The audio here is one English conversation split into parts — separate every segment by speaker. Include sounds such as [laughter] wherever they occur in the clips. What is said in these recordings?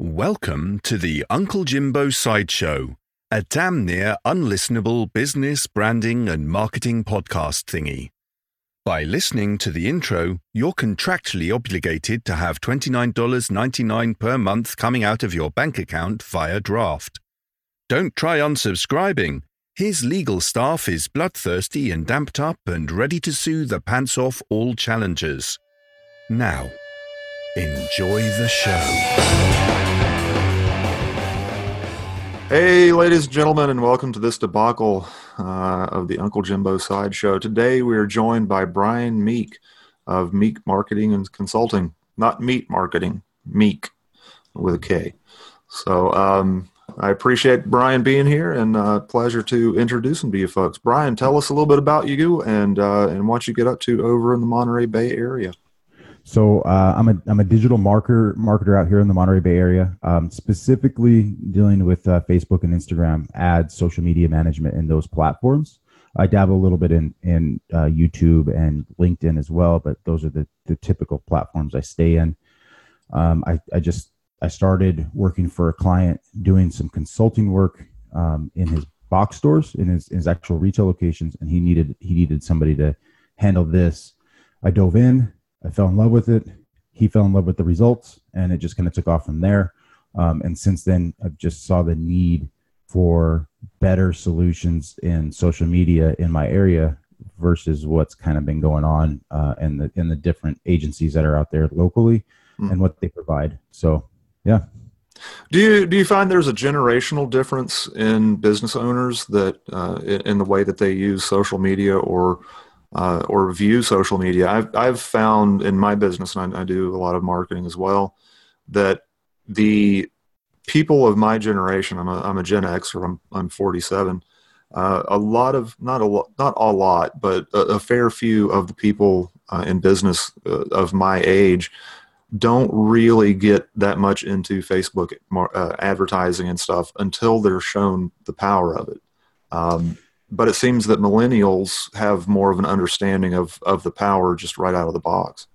Speaker 1: Welcome to the Uncle Jimbo Sideshow, a damn near unlistenable business, branding, and marketing podcast thingy. By listening to the intro, you're contractually obligated to have $29.99 per month coming out of your bank account via draft. Don't try unsubscribing. His legal staff is bloodthirsty and damped up and ready to sue the pants off all challengers. Now, enjoy the show.
Speaker 2: Hey, ladies and gentlemen, and welcome to this debacle uh, of the Uncle Jimbo Sideshow. Today we are joined by Brian Meek of Meek Marketing and Consulting. Not Meat Marketing, Meek with a K. So um, I appreciate Brian being here and uh, pleasure to introduce him to you folks. Brian, tell us a little bit about you and, uh, and what you get up to over in the Monterey Bay area.
Speaker 3: So uh, I'm a I'm a digital marketer marketer out here in the Monterey Bay area, um, specifically dealing with uh, Facebook and Instagram ads, social media management, and those platforms. I dabble a little bit in in uh, YouTube and LinkedIn as well, but those are the the typical platforms I stay in. Um, I I just I started working for a client doing some consulting work um, in his box stores in his, his actual retail locations, and he needed he needed somebody to handle this. I dove in I fell in love with it. He fell in love with the results, and it just kind of took off from there. Um, and since then, I've just saw the need for better solutions in social media in my area versus what's kind of been going on uh, in the in the different agencies that are out there locally mm. and what they provide. So, yeah.
Speaker 2: Do you do you find there's a generational difference in business owners that uh, in the way that they use social media or uh, or view social media. I've, I've found in my business, and I, I, do a lot of marketing as well, that the people of my generation, I'm a, I'm a Gen X or I'm, I'm 47, uh, a lot of, not a lot, not a lot, but a, a fair few of the people uh, in business uh, of my age don't really get that much into Facebook uh, advertising and stuff until they're shown the power of it. Um, but it seems that millennials have more of an understanding of of the power just right out of the box.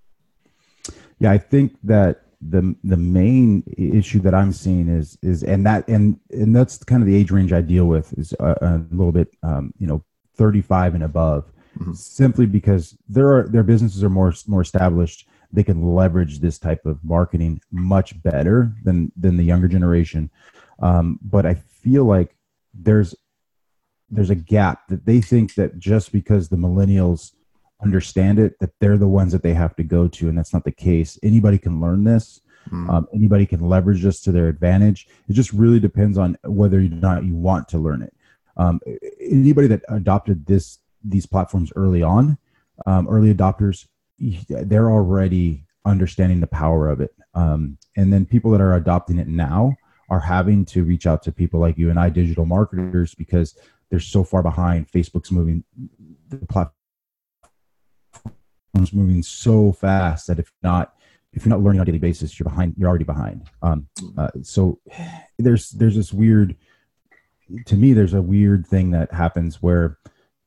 Speaker 3: Yeah, I think that the the main issue that I'm seeing is is and that and and that's kind of the age range I deal with is a, a little bit um, you know 35 and above, mm-hmm. simply because there are their businesses are more more established. They can leverage this type of marketing much better than than the younger generation. Um, but I feel like there's there's a gap that they think that just because the millennials understand it that they're the ones that they have to go to and that's not the case. Anybody can learn this. Mm. um, anybody can leverage this to their advantage. It just really depends on whether or not you want to learn it. Um, anybody that adopted this these platforms early on um, early adopters they're already understanding the power of it. Um, and then people that are adopting it now are having to reach out to people like you and I, digital marketers, because they're so far behind. Facebook's moving, the platform's moving so fast that if not, if you're not learning on a daily basis, you're behind. You're already behind. Um, uh, so there's there's this weird. To me, there's a weird thing that happens where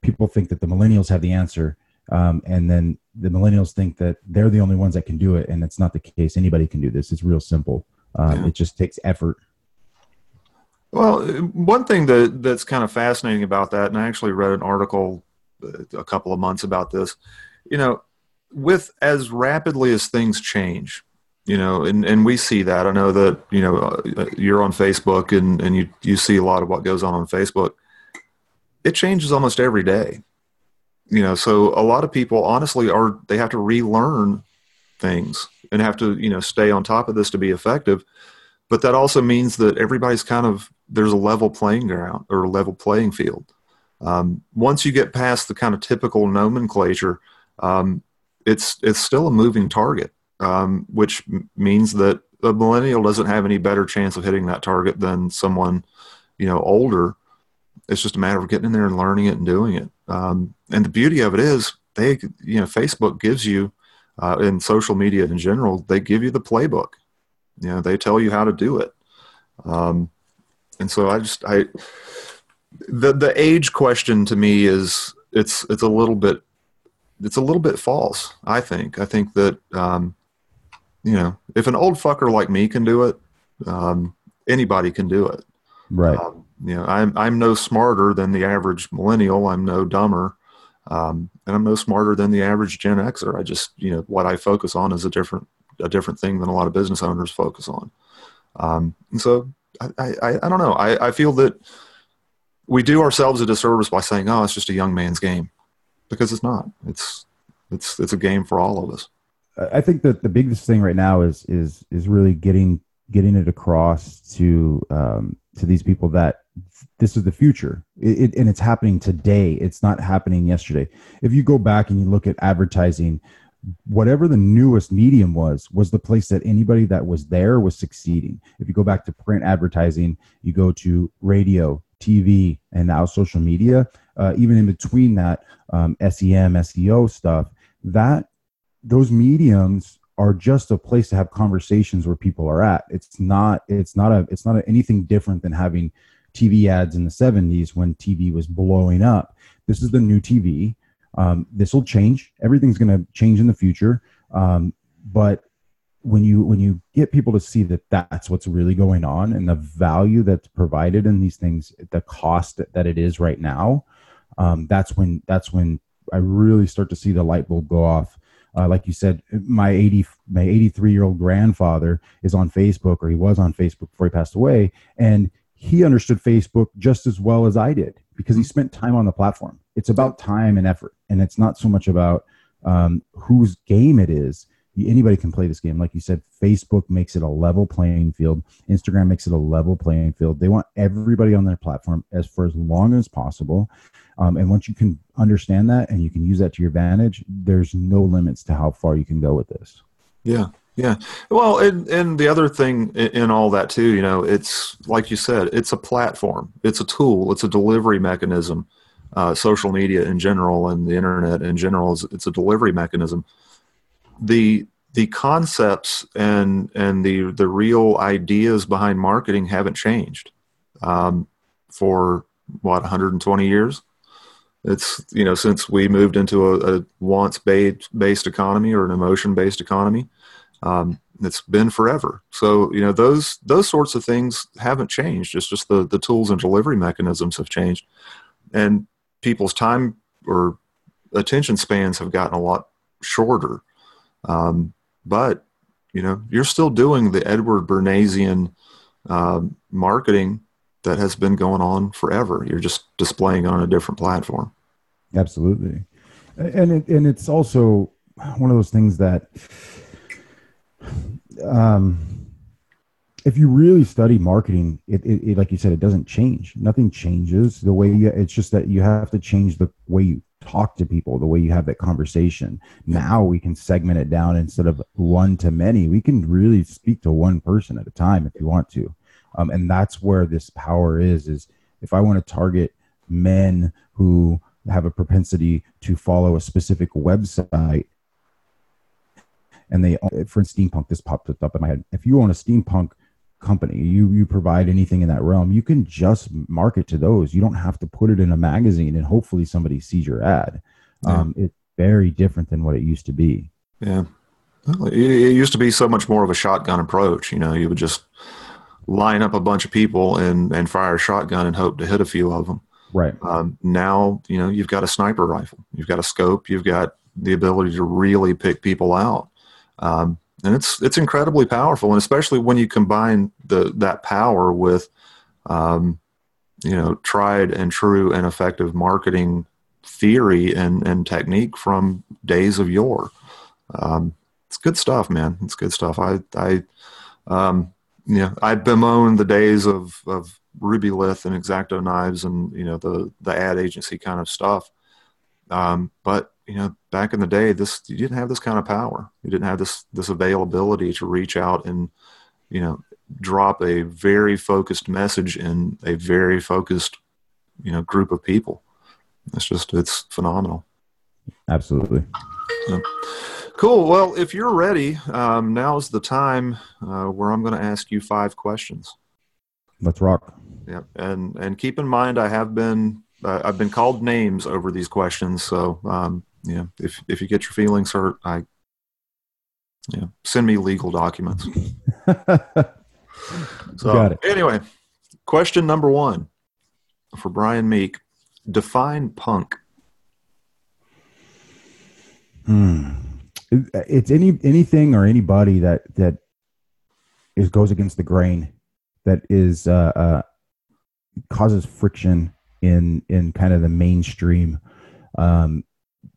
Speaker 3: people think that the millennials have the answer, um, and then the millennials think that they're the only ones that can do it, and it's not the case. Anybody can do this. It's real simple. Um, yeah. It just takes effort
Speaker 2: well, one thing that that's kind of fascinating about that, and I actually read an article uh, a couple of months about this. You know, with as rapidly as things change, you know, and, and we see that. I know that you know uh, you're on Facebook and and you you see a lot of what goes on on Facebook. It changes almost every day. You know, so a lot of people honestly are they have to relearn things and have to you know stay on top of this to be effective but that also means that everybody's kind of there's a level playing ground or a level playing field. Um, once you get past the kind of typical nomenclature, um, it's it's still a moving target, um, which m- means that a millennial doesn't have any better chance of hitting that target than someone, you know, older. It's just a matter of getting in there and learning it and doing it. Um, and the beauty of it is, they, you know, Facebook gives you, uh, in social media in general, they give you the playbook you know they tell you how to do it um, and so i just i the the age question to me is it's it's a little bit it's a little bit false i think i think that um, you know if an old fucker like me can do it Um, anybody can do it.
Speaker 3: Right.
Speaker 2: Um, you know, I'm I'm no smarter than the average millennial. I'm no dumber, um, and I'm no smarter than the average Gen Xer. I just you know what I focus on is a different a different thing than a lot of business owners focus on. Um, and so I, I I don't know. I I feel that we do ourselves a disservice by saying, "Oh, it's just a young man's game," because it's not. It's it's it's a game for all of us.
Speaker 3: I think that the biggest thing right now is is is really getting getting it across to um, to these people that this is the future it, it, and it's happening today it's not happening yesterday if you go back and you look at advertising whatever the newest medium was was the place that anybody that was there was succeeding if you go back to print advertising you go to radio tv and now social media uh, even in between that um, sem seo stuff that those mediums are just a place to have conversations where people are at. It's not it's not a it's not a, anything different than having TV ads in the 70s when TV was blowing up. This is the new TV. Um, this will change. Everything's going to change in the future. Um, but when you when you get people to see that that's what's really going on and the value that's provided in these things, the cost that it is right now, um, that's when that's when I really start to see the light bulb go off uh, like you said, my 80, my 83 year old grandfather is on Facebook or he was on Facebook before he passed away. And he understood Facebook just as well as I did because he spent time on the platform. It's about time and effort. And it's not so much about um, whose game it is. Anybody can play this game. Like you said, Facebook makes it a level playing field. Instagram makes it a level playing field. They want everybody on their platform as for as long as possible. Um, and once you can understand that and you can use that to your advantage, there's no limits to how far you can go with this.
Speaker 2: Yeah. Yeah. Well, and, and the other thing in, in all that too, you know, it's like you said, it's a platform, it's a tool, it's a delivery mechanism. Uh, social media in general and the internet in general is it's a delivery mechanism. The the concepts and and the the real ideas behind marketing haven't changed um, for what 120 years it's you know since we moved into a, a wants based economy or an emotion based economy, um, it's been forever. So you know those those sorts of things haven't changed. It's just the the tools and delivery mechanisms have changed, and people's time or attention spans have gotten a lot shorter. Um, but you know you're still doing the Edward Bernaysian um, marketing that has been going on forever. You're just displaying on a different platform.
Speaker 3: Absolutely, and it, and it's also one of those things that, um, if you really study marketing, it, it, it, like you said, it doesn't change. Nothing changes the way you. It's just that you have to change the way you talk to people, the way you have that conversation. Now we can segment it down instead of one to many. We can really speak to one person at a time if you want to, um, and that's where this power is. Is if I want to target men who have a propensity to follow a specific website and they for steampunk this popped up in my head if you own a steampunk company. You you provide anything in that realm. You can just market to those. You don't have to put it in a magazine and hopefully somebody sees your ad. Yeah. um, it's very different than what it used to be.
Speaker 2: Yeah. Well, it, it used to be so much more of a shotgun approach. You know you would just line up a bunch of people and and fire a shotgun and hope to hit a few of them.
Speaker 3: Right.
Speaker 2: Um, now, you know, you've got a sniper rifle, you've got a scope, you've got the ability to really pick people out. Um, and it's it's incredibly powerful, and especially when you combine the that power with, um, you know, tried and true and effective marketing theory and and technique from days of yore. Um, it's good stuff, man. It's good stuff. I I um, yeah, I bemoan the days of of Rubylith and X-Acto knives and you know the the ad agency kind of stuff. Um, but you know, back in the day, this you didn't have this kind of power. You didn't have this this availability to reach out and you know drop a very focused message in a very focused you know group of people. It's just it's phenomenal.
Speaker 3: Absolutely.
Speaker 2: Cool. Well, if you're ready, um, now is the time uh, where I'm going to ask you five questions.
Speaker 3: Let's rock.
Speaker 2: Yeah, and and keep in mind, I have been uh, I've been called names over these questions, so um, yeah, if if you get your feelings hurt, I yeah, send me legal documents. [laughs] [laughs] So Got it. anyway, question number one for Brian Meek: Define punk.
Speaker 3: Hmm. It's any anything or anybody that that is goes against the grain, that is uh, uh, causes friction in in kind of the mainstream. Um,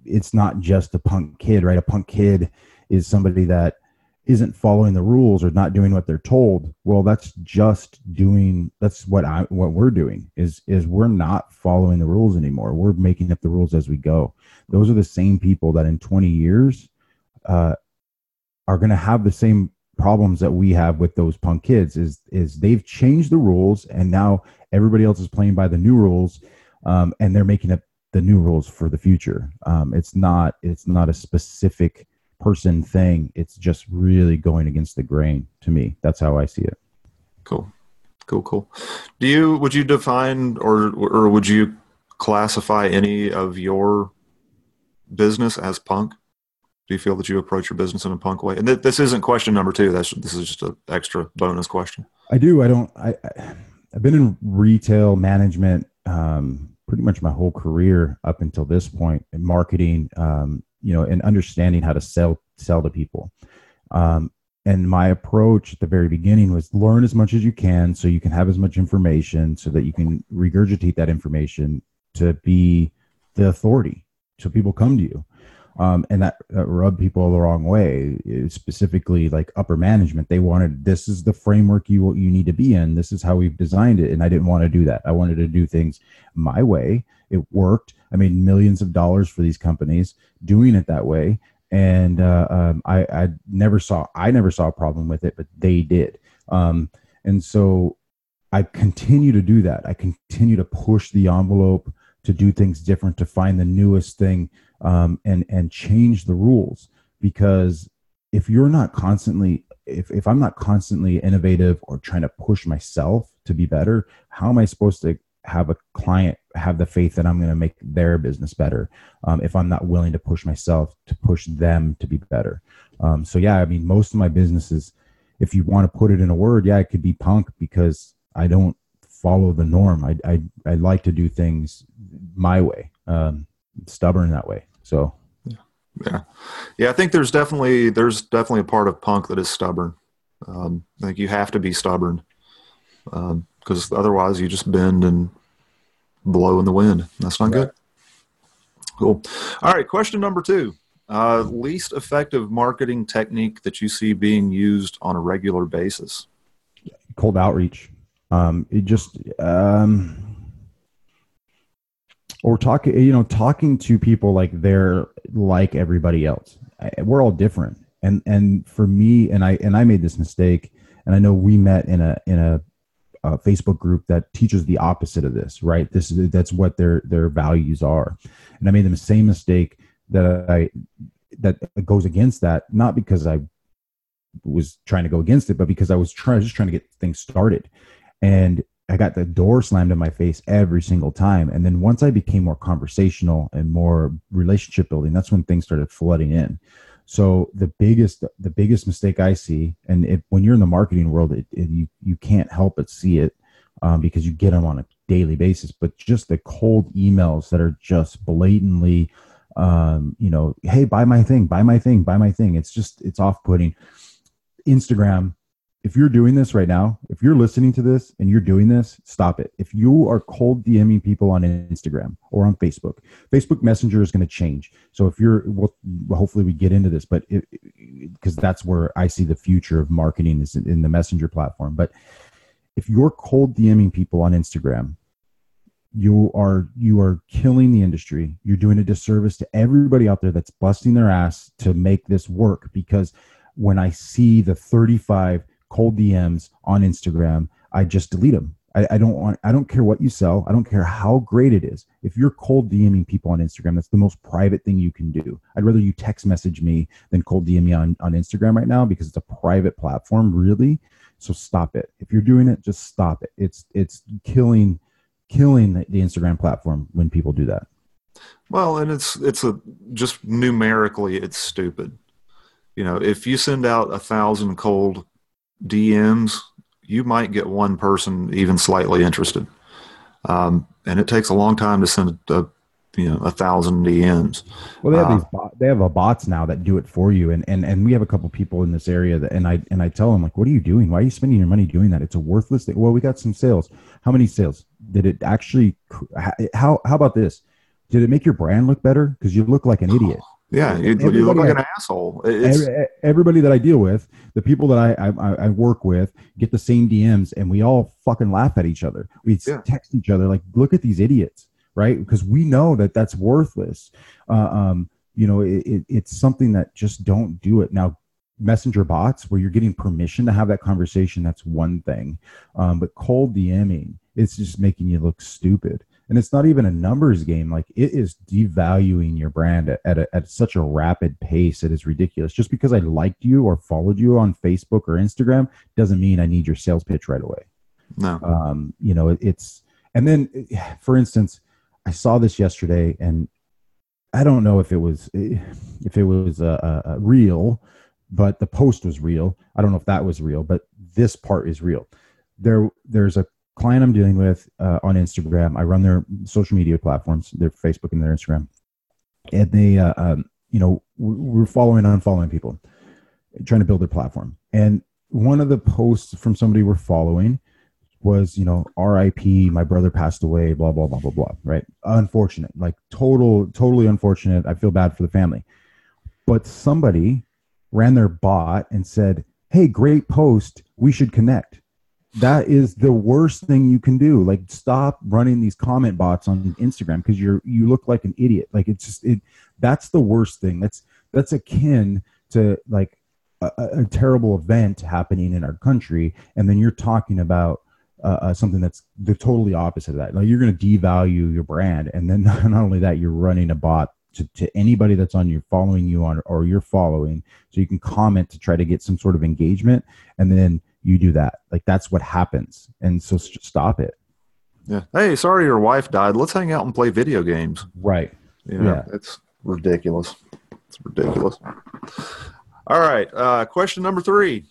Speaker 3: it's not just a punk kid, right? A punk kid is somebody that isn't following the rules or not doing what they're told. Well that's just doing that's what i what we're doing is is we're not following the rules anymore. We're making up the rules as we go. Those are the same people that in 20 years uh, are going to have the same problems that we have with those punk kids is is they've changed the rules and now everybody else is playing by the new rules um, and they're making up the new rules for the future um, it's not it's not a specific person thing. It's just really going against the grain to me. That's how I see it.
Speaker 2: Cool. Cool, cool. Do you would you define or or would you classify any of your business as punk? Do you feel that you approach your business in a punk way? And th- this isn't question number two. That's this is just an extra bonus question.
Speaker 3: I do. I don't. I, I have been in retail management um, pretty much my whole career up until this point in marketing. Um, you know, and understanding how to sell sell to people. Um, and my approach at the very beginning was learn as much as you can so you can have as much information so that you can regurgitate that information to be the authority so people come to you um, and that, that rubbed people the wrong way specifically like upper management. They wanted this is the framework you you need to be in. This is how we've designed it. And i didn't want to do that. I wanted to do things my way. It worked. I made millions of dollars for these companies doing it that way. And uh, um, I, I never saw i never saw a problem with it but they did. Um, and so i continue to do that. I continue to push the envelope to do things different to find the newest thing um, and and change the rules. Because if you're not constantly if, if i'm not constantly innovative or trying to push myself to be better how am i supposed to have a client have the faith that i'm going to make their business better um, if i'm not willing to push myself to push them to be better? Um, so yeah i mean most of my businesses if you want to put it in a word yeah it could be punk because i don't follow the norm. I i, I like to do things my way um, stubborn that way so
Speaker 2: yeah, yeah. I think there's definitely there's definitely a part of punk that is stubborn. Um, I think you have to be stubborn because um, otherwise you just bend and blow in the wind. That's not right. good. Cool. All right. Question number two. Uh, least effective marketing technique that you see being used on a regular basis?
Speaker 3: Cold outreach. Um, it just um, or talking you know talking to people like they're like everybody else. We're all different. And and for me and i and i made this mistake and i know we met in a in a, a facebook group that teaches the opposite of this right? This is that's what their their values are. And i made the same mistake that i that goes against that not because i was trying to go against it but because i was trying just trying to get things started. And I got the door slammed in my face every single time. And then once I became more conversational and more relationship building, that's when things started flooding in. So the biggest the biggest mistake I see, and it, when you're in the marketing world, it, it, you you can't help but see it um, because you get them on a daily basis. But just the cold emails that are just blatantly, um, you know, hey, buy my thing, buy my thing, buy my thing. It's just it's off putting. Instagram if you're doing this right now, if you're listening to this and you're doing this, stop it. If you are cold DMing people on Instagram or on Facebook, Facebook Messenger is going to change. So if you're, well, hopefully we get into this, but because that's where I see the future of marketing is in the Messenger platform. But if you're cold DMing people on Instagram, you are you are killing the industry. You're doing a disservice to everybody out there that's busting their ass to make this work because when I see the 35 cold DMs on Instagram, I just delete them. I, I, don't want I don't care what you sell. I don't care how great it is. If you're cold DMing people on Instagram, that's the most private thing you can do. I'd rather you text message me than cold DM me on, on Instagram right now because it's a private platform, really. So stop it. If you're doing it, just stop it. It's it's killing killing the, the Instagram platform when people do that.
Speaker 2: Well, and it's it's a just numerically it's stupid. You know, if you send out a thousand cold DMs, you might get one person even slightly interested. Um, and it takes a long time to send a, you know a thousand DMs.
Speaker 3: Well, they have uh, these they have a bots now that do it for you, and and and we have a couple people in this area that, and I and I tell them like, what are you doing? Why are you spending your money doing that? It's a worthless thing. Well, we got some sales. How many sales did it actually? How how about this? Did it make your brand look better? Because you look like an idiot.
Speaker 2: Yeah, you, you look like an asshole.
Speaker 3: It's, everybody that I deal with, the people that I, I, I work with, get the same DMs, and we all fucking laugh at each other. We yeah. text each other like, "Look at these idiots," right? Because we know that that's worthless. Uh, um, you know, it, it, it's something that just don't do it now. Messenger bots, where you're getting permission to have that conversation, that's one thing. Um, but cold DMing, it's just making you look stupid and it's not even a numbers game like it is devaluing your brand at, at, a, at such a rapid pace it is ridiculous. Just because i liked you or followed you on facebook or instagram doesn't mean i need your sales pitch right away.
Speaker 2: No.
Speaker 3: Um, you know it, it's and then [sighs] for instance i saw this yesterday and i don't know if it was [sighs] if it was a, a, a real but the post was real. I don't know if that was real but this part is real. There there's a client I'm dealing with uh, on Instagram. I run their social media platforms, their Facebook and their Instagram, and they, uh, um, you know, we're following and unfollowing people, trying to build their platform. And one of the posts from somebody we're following was, you know, R.I.P. My brother passed away. Blah blah blah blah blah. Right? Unfortunate, like total, totally unfortunate. I feel bad for the family. But somebody ran their bot and said, "Hey, great post. We should connect." That is the worst thing you can do. Like stop running these comment bots on instagram because you're you look like an idiot. Like it's just it that's the worst thing. That's that's akin to like a, a terrible event happening in our country and then you're talking about uh, uh, something that's the totally opposite of that. Like you're going to devalue your brand and then [laughs] not only that you're running a bot to, to anybody that's on you following you on or you're following so you can comment to try to get some sort of engagement and then you do that. Like that's what happens. And so stop it.
Speaker 2: Yeah. Hey, sorry your wife died. Let's hang out and play video games.
Speaker 3: Right.
Speaker 2: You know, yeah. It's ridiculous. It's ridiculous. All right. Uh, question number three.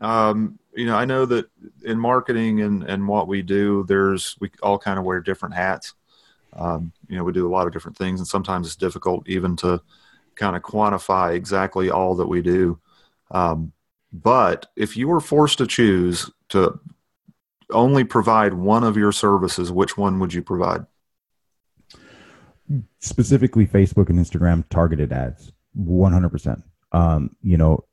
Speaker 2: Um, you know, I know that in marketing and, and what we do, there's, we all kind of wear different hats. Um, you know, we do a lot of different things and sometimes it's difficult even to kind of quantify exactly all that we do. Um, but if you were forced to choose to only provide one of your services, which one would you provide?
Speaker 3: Specifically, Facebook and Instagram targeted ads, 100%. Um, you know,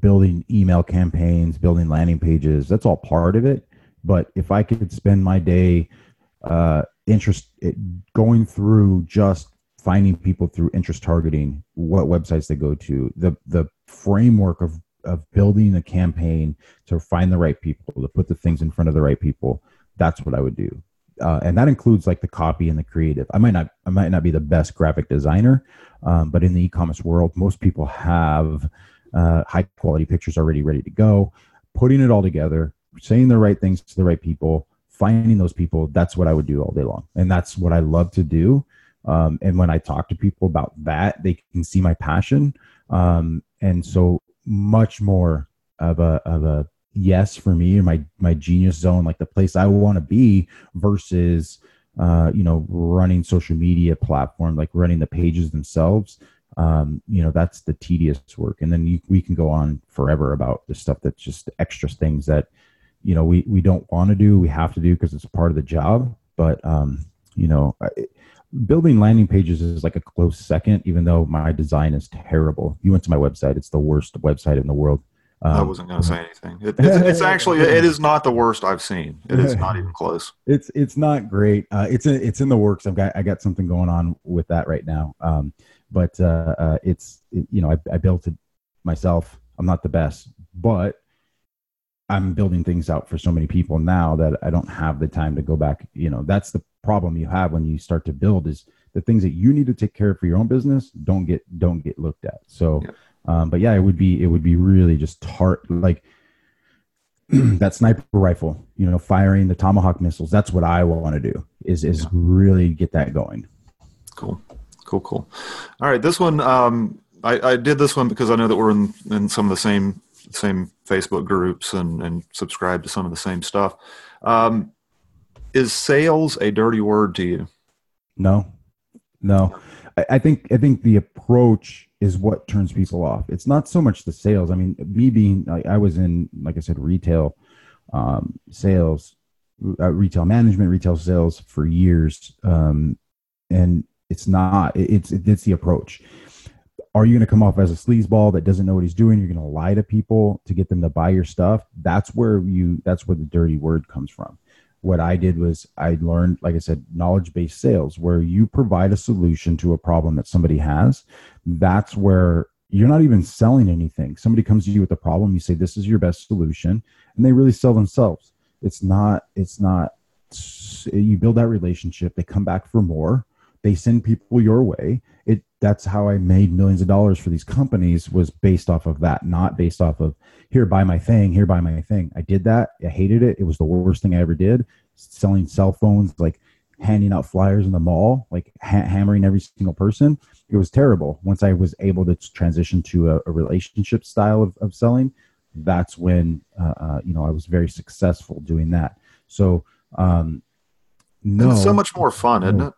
Speaker 3: building email campaigns, building landing pages, that's all part of it. But if I could spend my day uh, interest going through just finding people through interest targeting, what websites they go to, the the framework of of building a campaign to find the right people to put the things in front of the right people. That's what i would do. Uh, and that includes like the copy and the creative. I might not i might not be the best graphic designer um, but in the e-commerce world most people have uh, high quality pictures already ready to go. Putting it all together saying the right things to the right people finding those people that's what i would do all day long. And that's what i love to do. Um, and when i talk to people about that they can see my passion. Um, and so much more of a of a yes for me my my genius zone like the place i want to be versus uh you know running social media platform like running the pages themselves. Um you know that's the tedious work. And then you, we can go on forever about the stuff that's just extra things that you know we we don't want to do we have to do because it's part of the job. But um you know building landing pages is like a close second, even though my design is terrible. You went to my website; it's the worst website in the world.
Speaker 2: Um, I wasn't going to say anything. It, it's, it's, [laughs] actually it is not the worst I've seen. It is not even close. [laughs]
Speaker 3: It's it's not great. Uh, it's a, it's in the works. I've got I got something going on with that right now. Um, but uh, uh, it's it, you know I, I built it myself. I'm not the best, but I'm building things out for so many people now that I don't have the time to go back. You know, that's the problem you have when you start to build is the things that you need to take care of for your own business don't get don't get looked at. So, yeah. Um, but yeah, it would be it would be really just tart like [clears throat] that sniper rifle. You know, firing the tomahawk missiles. That's what I want to do. Is is yeah. really get that going.
Speaker 2: Cool, cool, cool. All right, this one um, I, I did this one because I know that we're in, in some of the same same Facebook groups and, and subscribe to some of the same stuff. Um, is sales a dirty word to you?
Speaker 3: No, no. I, think I think the approach is what turns people off. It's not so much the sales. I mean, me being like I was in, like I said, retail um, sales, uh, retail management, retail sales for years, um, and it's not. It's it's the approach. Are you going to come off as a sleazeball that doesn't know what he's doing? You're going to lie to people to get them to buy your stuff. That's where you. That's where the dirty word comes from what I did was I learned, like I said, knowledge based sales, where you provide a solution to a problem that somebody has. That's where you're not even selling anything. Somebody comes to you with a problem, you say, This is your best solution, and they really sell themselves. It's not, it's not, you build that relationship, they come back for more, they send people your way. It that's how I made millions of dollars for these companies was based off of that, not based off of here buy my thing, here buy my thing. I did that. I hated it. It was the worst thing I ever did. Selling cell phones, like handing out flyers in the mall, like ha- hammering every single person. It was terrible. Once I was able to transition to a, a relationship style of, of selling, that's when uh, uh, you know I was very successful doing that. So um, no,
Speaker 2: it's so much more fun, isn't it?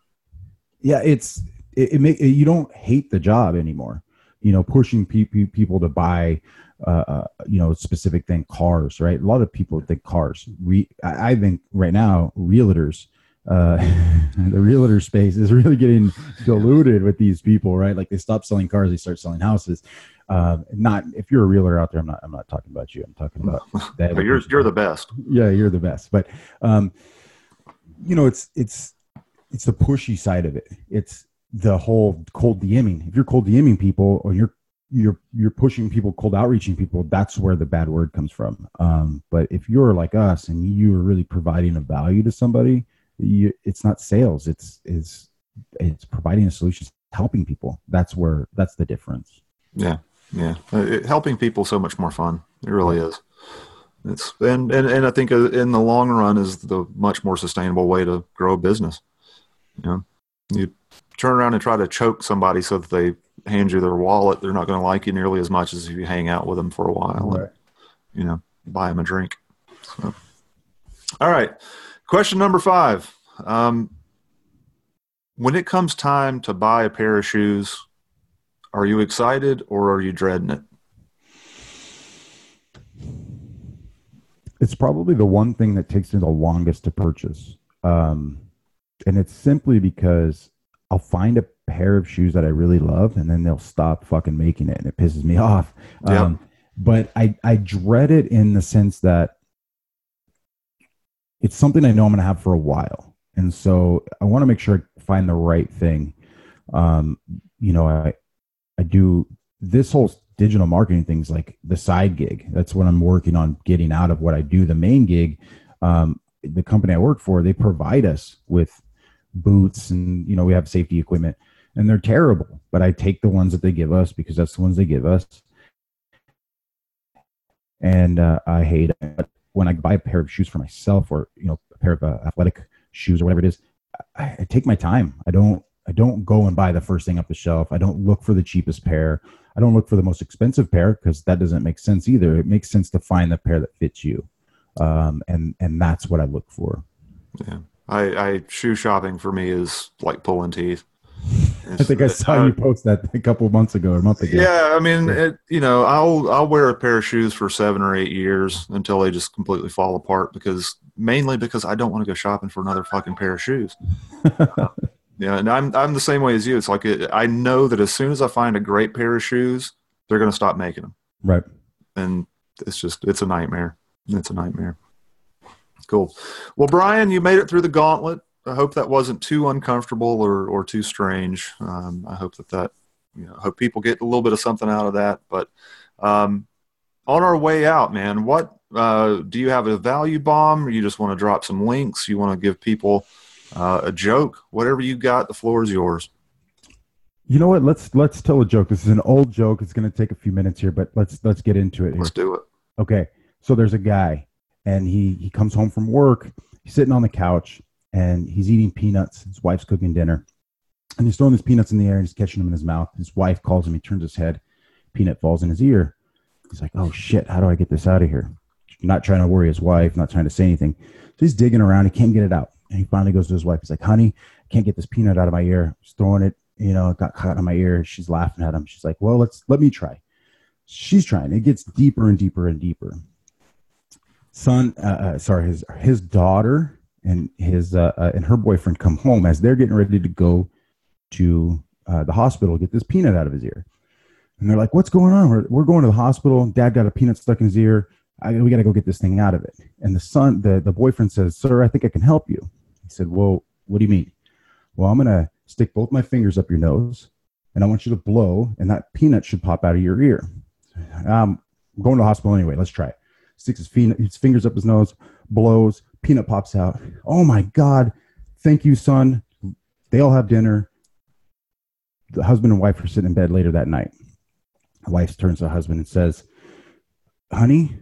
Speaker 3: Yeah, it's it, it make you don't hate the job anymore. You know, pushing pe- pe- people to buy, uh, uh, you know, specific thing, cars, right? A lot of people think cars. We, I, I think right now, realtors, uh, [laughs] the realtor space is really getting [laughs] diluted with these people, right? Like they stop selling cars, they start selling houses. Uh, not if you're a realtor out there, I'm not. I'm not talking about you. I'm talking about [laughs]
Speaker 2: that. you're you're the best.
Speaker 3: Yeah, you're the best. But um, you know, it's it's it's the pushy side of it. It's the whole cold DMing. If you're cold DMing people or you're you're you're pushing people, cold outreaching people, that's where the bad word comes from. Um, but if you're like us and you are really providing a value to somebody, you, it's not sales. It's it's it's providing a solution, helping people. That's where that's the difference.
Speaker 2: Yeah, yeah. It, helping people so much more fun. It really is. It's and and and I think uh, in the long run is the much more sustainable way to grow a business. You know, you turn around and try to choke somebody so that they hand you their wallet, they're not going to like you nearly as much as if you hang out with them for a while right. and, you know, buy them a drink. So. All right. Question number five. Um, when it comes time to buy a pair of shoes, are you excited or are you dreading it?
Speaker 3: It's probably the one thing that takes me the longest to purchase. Um, and it's simply because I'll find a pair of shoes that I really love, and then they'll stop fucking making it, and it pisses me [laughs] off. Yeah. Um, but I I dread it in the sense that it's something I know I'm going to have for a while, and so I want to make sure I find the right thing. Um, you know, I I do this whole digital marketing things like the side gig. That's what I'm working on getting out of what I do. The main gig, um, the company I work for, they provide us with boots and you know we have safety equipment and they're terrible but i take the ones that they give us because that's the ones they give us. And uh, i hate it when i buy a pair of shoes for myself or you know a pair of uh, athletic shoes or whatever it is I, I take my time. I don't i don't go and buy the first thing off the shelf. I don't look for the cheapest pair. I don't look for the most expensive pair because that doesn't make sense either. It makes sense to find the pair that fits you. Um, and and that's what i look for.
Speaker 2: Yeah I, I shoe shopping for me is like pulling teeth.
Speaker 3: It's, I think I saw uh, you post that a couple months ago or a month ago.
Speaker 2: Yeah, I mean, it, you know, I'll I'll wear a pair of shoes for seven or eight years until they just completely fall apart because mainly because I don't want to go shopping for another fucking pair of shoes. uh, [laughs] yeah, and I'm I'm the same way as you. It's like it, I know that as soon as I find a great pair of shoes, they're going to stop making them.
Speaker 3: Right.
Speaker 2: And it's just it's a nightmare. It's a nightmare. Cool. Well, Brian, you made it through the gauntlet. I hope that wasn't too uncomfortable or, or too strange. Um, I hope that that, you know, hope people get a little bit of something out of that. But um, on our way out, man, what uh, do you have a value bomb? You just want to drop some links? You want to give people uh, a joke? Whatever you got, the floor is yours.
Speaker 3: You know what? Let's let's tell a joke. This is an old joke. It's going to take a few minutes here, but let's let's get into it. Here.
Speaker 2: Let's do it.
Speaker 3: Okay. So there's a guy and he he comes home from work. He's sitting on the couch and he's eating peanuts. His wife's cooking dinner, and he's throwing these peanuts in the air and he's catching them in his mouth. His wife calls him. He turns his head. Peanut falls in his ear. He's like, oh shit, how do I get this out of here? Not trying to worry his wife, not trying to say anything. So he's digging around. He can't get it out. And he finally goes to his wife. He's like, honey, I can't get this peanut out of my ear. He's throwing it, you know, it got caught in my ear. She's laughing at him. She's like, well, let's let me try. She's trying. It gets deeper and deeper and deeper. Son, uh, uh, sorry, his his daughter and his uh, uh, and her boyfriend come home as they're getting ready to go to uh, the hospital get this peanut out of his ear. And they're like, "What's going on? We're, we're going to the hospital. Dad got a peanut stuck in his ear. I, we got to go get this thing out of it." And the son, the the boyfriend says, "Sir, I think I can help you." He said, "Well, what do you mean?" Well, I'm gonna stick both my fingers up your nose, and I want you to blow, and that peanut should pop out of your ear. Um, I'm going to the hospital anyway. Let's try it. Sticks his, his fingers up his nose, blows, peanut pops out. Oh my God. Thank you, son. They all have dinner. The husband and wife are sitting in bed later that night. The wife turns to the husband and says, Honey,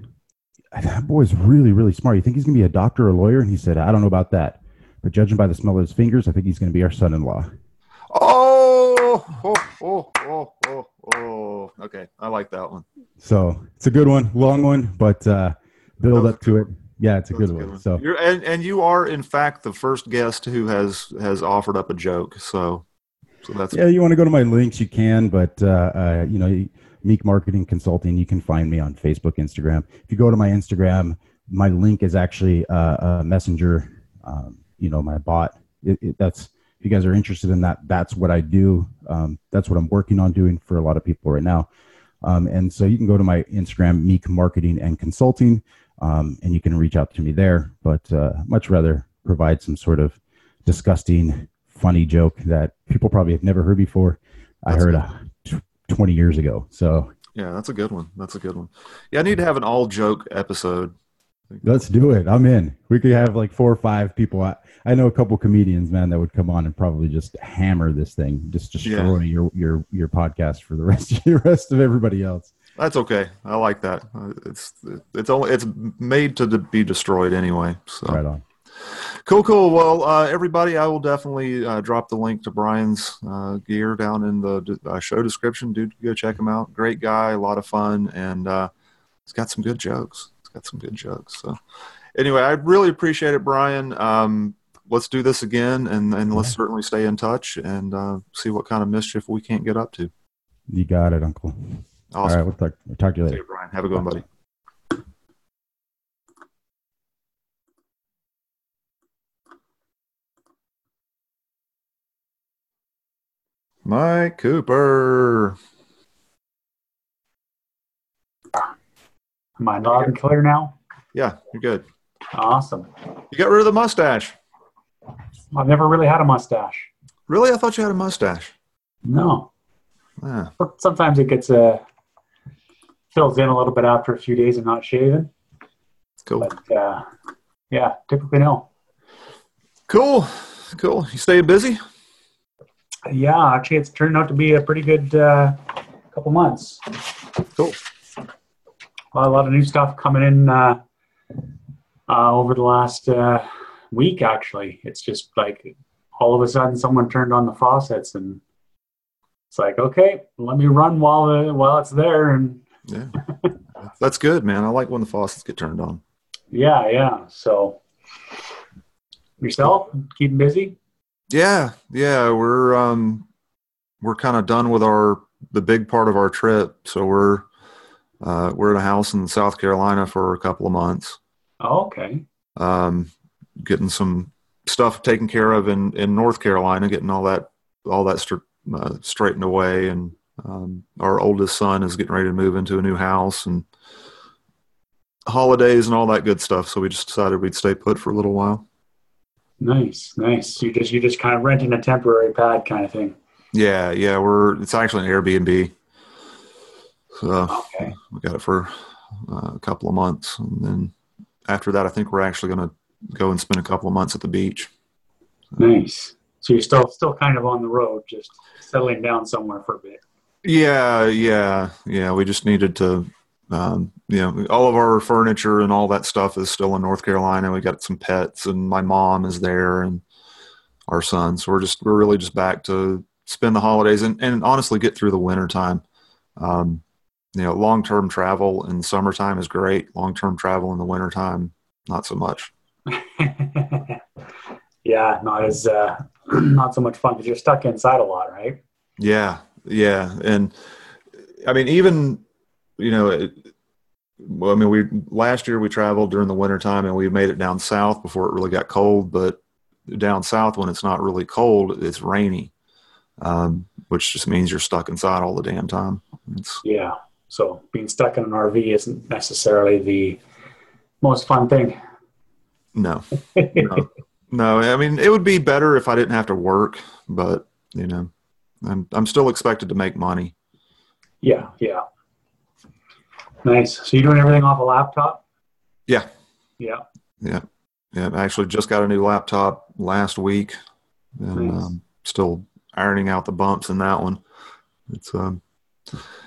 Speaker 3: that boy's really, really smart. You think he's going to be a doctor or a lawyer? And he said, I don't know about that. But judging by the smell of his fingers, I think he's going to be our son in law.
Speaker 2: Oh, oh, oh, oh, oh, oh. Okay. I like that one.
Speaker 3: So it's a good one, long one, but uh, build up to it. Yeah, it's a good,
Speaker 2: That's
Speaker 3: one. So
Speaker 2: You're, and, and you are, in fact, the first guest who has has offered up a joke. So, so that's
Speaker 3: yeah, you want to go to my links, you can, but uh, uh, you know, Meek Marketing Consulting, you can find me on Facebook, Instagram. If you go to my Instagram, my link is actually uh, a messenger. Um, you know, my bot. It, it, that's if you guys are interested in that, that's what I do. Um, that's what I'm working on doing for a lot of people right now. Um, and so you can go to my Instagram, Meek Marketing and Consulting, um, and you can reach out to me there. But uh, much rather provide some sort of disgusting, funny joke that people probably have never heard before. I heard uh, t- 20 years ago. So
Speaker 2: yeah, that's a good one. That's a good one. Yeah, I need to have an all joke episode.
Speaker 3: Let's do it. I'm in. We could have like four or five people. I, I know a couple comedians, man, that would come on and probably just hammer this thing, just destroy your your your podcast for the [laughs] rest of the rest of everybody else.
Speaker 2: That's okay. I like that. Uh, It's it's only it's made to be destroyed anyway. So
Speaker 3: Right on.
Speaker 2: cool, cool. Well, uh, everybody, I will definitely uh, drop the link to Brian's uh, gear down in the uh, show description. Dude, go check him out. Great guy, a lot of fun, and uh, he's got some good jokes. Got some good jokes. So anyway, I really appreciate it, Brian. Um, let's do this again, and and let's
Speaker 3: Yeah.
Speaker 2: certainly stay in touch and uh, see what kind of mischief we can't get up to.
Speaker 3: You got it, Uncle. All
Speaker 2: Awesome.
Speaker 3: right, we'll talk, we'll talk to you later.
Speaker 2: you, Brian. Have a good one, buddy. Mike Cooper.
Speaker 4: Am I loud and clear now?
Speaker 2: Yeah, you're good.
Speaker 4: Awesome.
Speaker 2: You got rid of the mustache.
Speaker 4: I've never really had a mustache.
Speaker 2: Really? I thought you had a mustache.
Speaker 4: No.
Speaker 2: Yeah.
Speaker 4: But sometimes it gets uh, fills in a little bit after a few days of not shaving.
Speaker 2: Cool.
Speaker 4: But uh, yeah, typically no.
Speaker 2: Cool. Cool. You staying busy?
Speaker 4: Yeah, actually, it's turned out to be a pretty good uh, couple months.
Speaker 2: Cool.
Speaker 4: A lot of new stuff coming in uh, uh, over the last uh, week. Actually, it's just like all of a sudden someone turned on the faucets, and it's like, okay, let me run while the, while it's there, and
Speaker 2: Yeah. That's good, man. I like when the faucets get turned on.
Speaker 4: yeah, yeah. So yourself keeping busy?
Speaker 2: Yeah, yeah, we're um we're kind of done with our the big part of our trip, so we're uh, we're at a house in South Carolina for a couple of months,
Speaker 4: Oh, okay.
Speaker 2: um, getting some stuff taken care of in in North Carolina, getting all that all that str- uh, straightened away, and um, our oldest son is getting ready to move into a new house and holidays and all that good stuff. So we just decided we'd stay put for a little while.
Speaker 4: Nice, nice. You just you just kind of renting a temporary pad kind of thing.
Speaker 2: Yeah, yeah, we're it's actually an Airbnb. So
Speaker 4: Okay.
Speaker 2: we got it for uh, a couple of months, and then after that, I think we're actually going to go and spend a couple of months at the beach.
Speaker 4: Nice. So you're still still kind of on the road, just settling down somewhere for a bit.
Speaker 2: Yeah, yeah, yeah. We just needed to, um, you know, all of our furniture and all that stuff is still in North Carolina. We got some pets, and my mom is there, and our son. So we're just we're really just back to spend the holidays and, and honestly get through the winter time. Um, you know, long term travel in summertime is great. Long term travel in the wintertime, not so much. [laughs]
Speaker 4: yeah, not as uh, [clears throat] not so much fun because you're stuck inside a lot, right?
Speaker 2: Yeah, yeah, and I mean, even you know, it, well, I mean, we last year we traveled during the wintertime and we made it down south before it really got cold. But down south, when it's not really cold, it's rainy, um, which just means you're stuck inside all the damn time. It's,
Speaker 4: yeah. So being stuck in an RV isn't necessarily the most fun thing.
Speaker 2: No, no, no. I mean, it would be better if I didn't have to work, but you know, I'm I'm still expected to make money.
Speaker 4: Yeah, yeah. Nice. So you're doing everything off a laptop?
Speaker 2: Yeah.
Speaker 4: Yeah.
Speaker 2: Yeah. Yeah. I actually just got a new laptop last week and nice. um, still ironing out the bumps in that one. It's um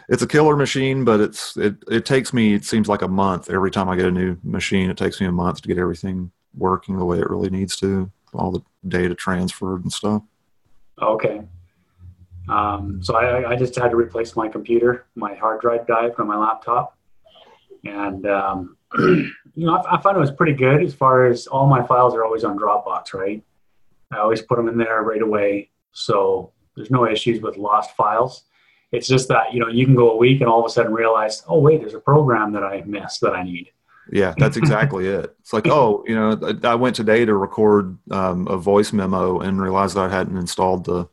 Speaker 2: it's a killer machine, but it's it it takes me it seems like a month every time I get a new machine. It takes me a month to get everything working the way it really needs to, all the data transferred and stuff.
Speaker 4: Okay. Um, so I, I just had to replace my computer. My hard drive died from my laptop and um, [clears throat] you know I, I found it was pretty good as far as all my files are always on Dropbox, right? I always put them in there right away, so there's no issues with lost files. It's just that you know you can go a week and all of a sudden realize, oh wait, there's a program that I missed that I need.
Speaker 2: Yeah, that's exactly it. It's like, oh, you know, I went today to record um, a voice memo and realized that I hadn't installed the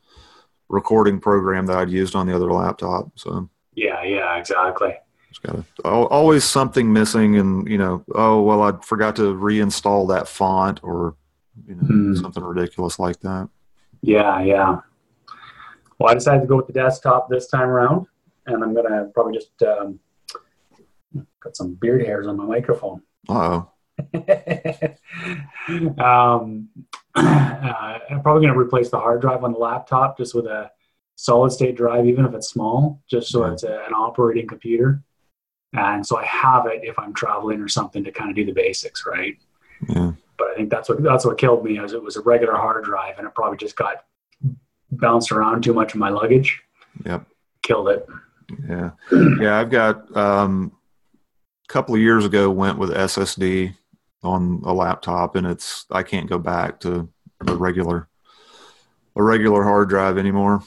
Speaker 2: recording program that I'd used on the other laptop. So
Speaker 4: yeah, yeah, exactly.
Speaker 2: It's Got always something missing, and you know, oh well, I forgot to reinstall that font, or you know, hmm. something ridiculous like that.
Speaker 4: Yeah, yeah. Well, I decided to go with the desktop this time around, and I'm gonna probably just um, got some beard hairs on my microphone.
Speaker 2: oh. [laughs]
Speaker 4: um, [clears throat] uh, I'm probably gonna replace the hard drive on the laptop just with a solid state drive, even if it's small, just so yeah. it's a, an operating computer. And so I have it if I'm traveling or something to kind of do the basics, right?
Speaker 2: Yeah.
Speaker 4: But I think that's what that's what killed me. As it was a regular hard drive, and it probably just got bounced around too much in my luggage.
Speaker 2: Yep.
Speaker 4: Killed it.
Speaker 2: Yeah. Yeah. I've got um, a couple of years ago went with SSD on a laptop, and it's I can't go back to a regular a regular hard drive anymore.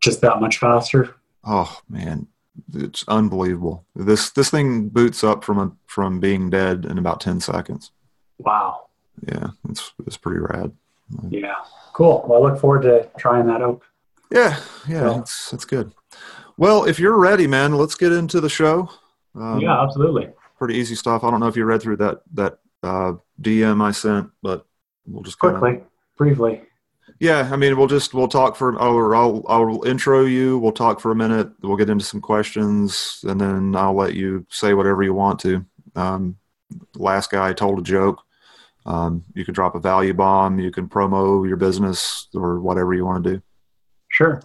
Speaker 4: Just that much faster.
Speaker 2: Oh man, it's unbelievable. This this thing boots up from a, from being dead in about ten seconds.
Speaker 4: Wow.
Speaker 2: Yeah, it's it's pretty rad.
Speaker 4: Yeah, cool. Well, I look forward to trying that out.
Speaker 2: Yeah, yeah, so. it's it's good. Well, if you're ready, man, let's get into the show.
Speaker 4: Um, yeah, absolutely.
Speaker 2: Pretty easy stuff. I don't know if you read through that that uh, DM I sent, but we'll just
Speaker 4: quickly, kinda, briefly.
Speaker 2: Yeah, I mean, we'll just we'll talk for or I'll I'll intro you. We'll talk for a minute. We'll get into some questions, and then I'll let you say whatever you want to. Um, last guy told a joke. Um, you can drop a value bomb. You can promo your business or whatever you want to do.
Speaker 4: Sure.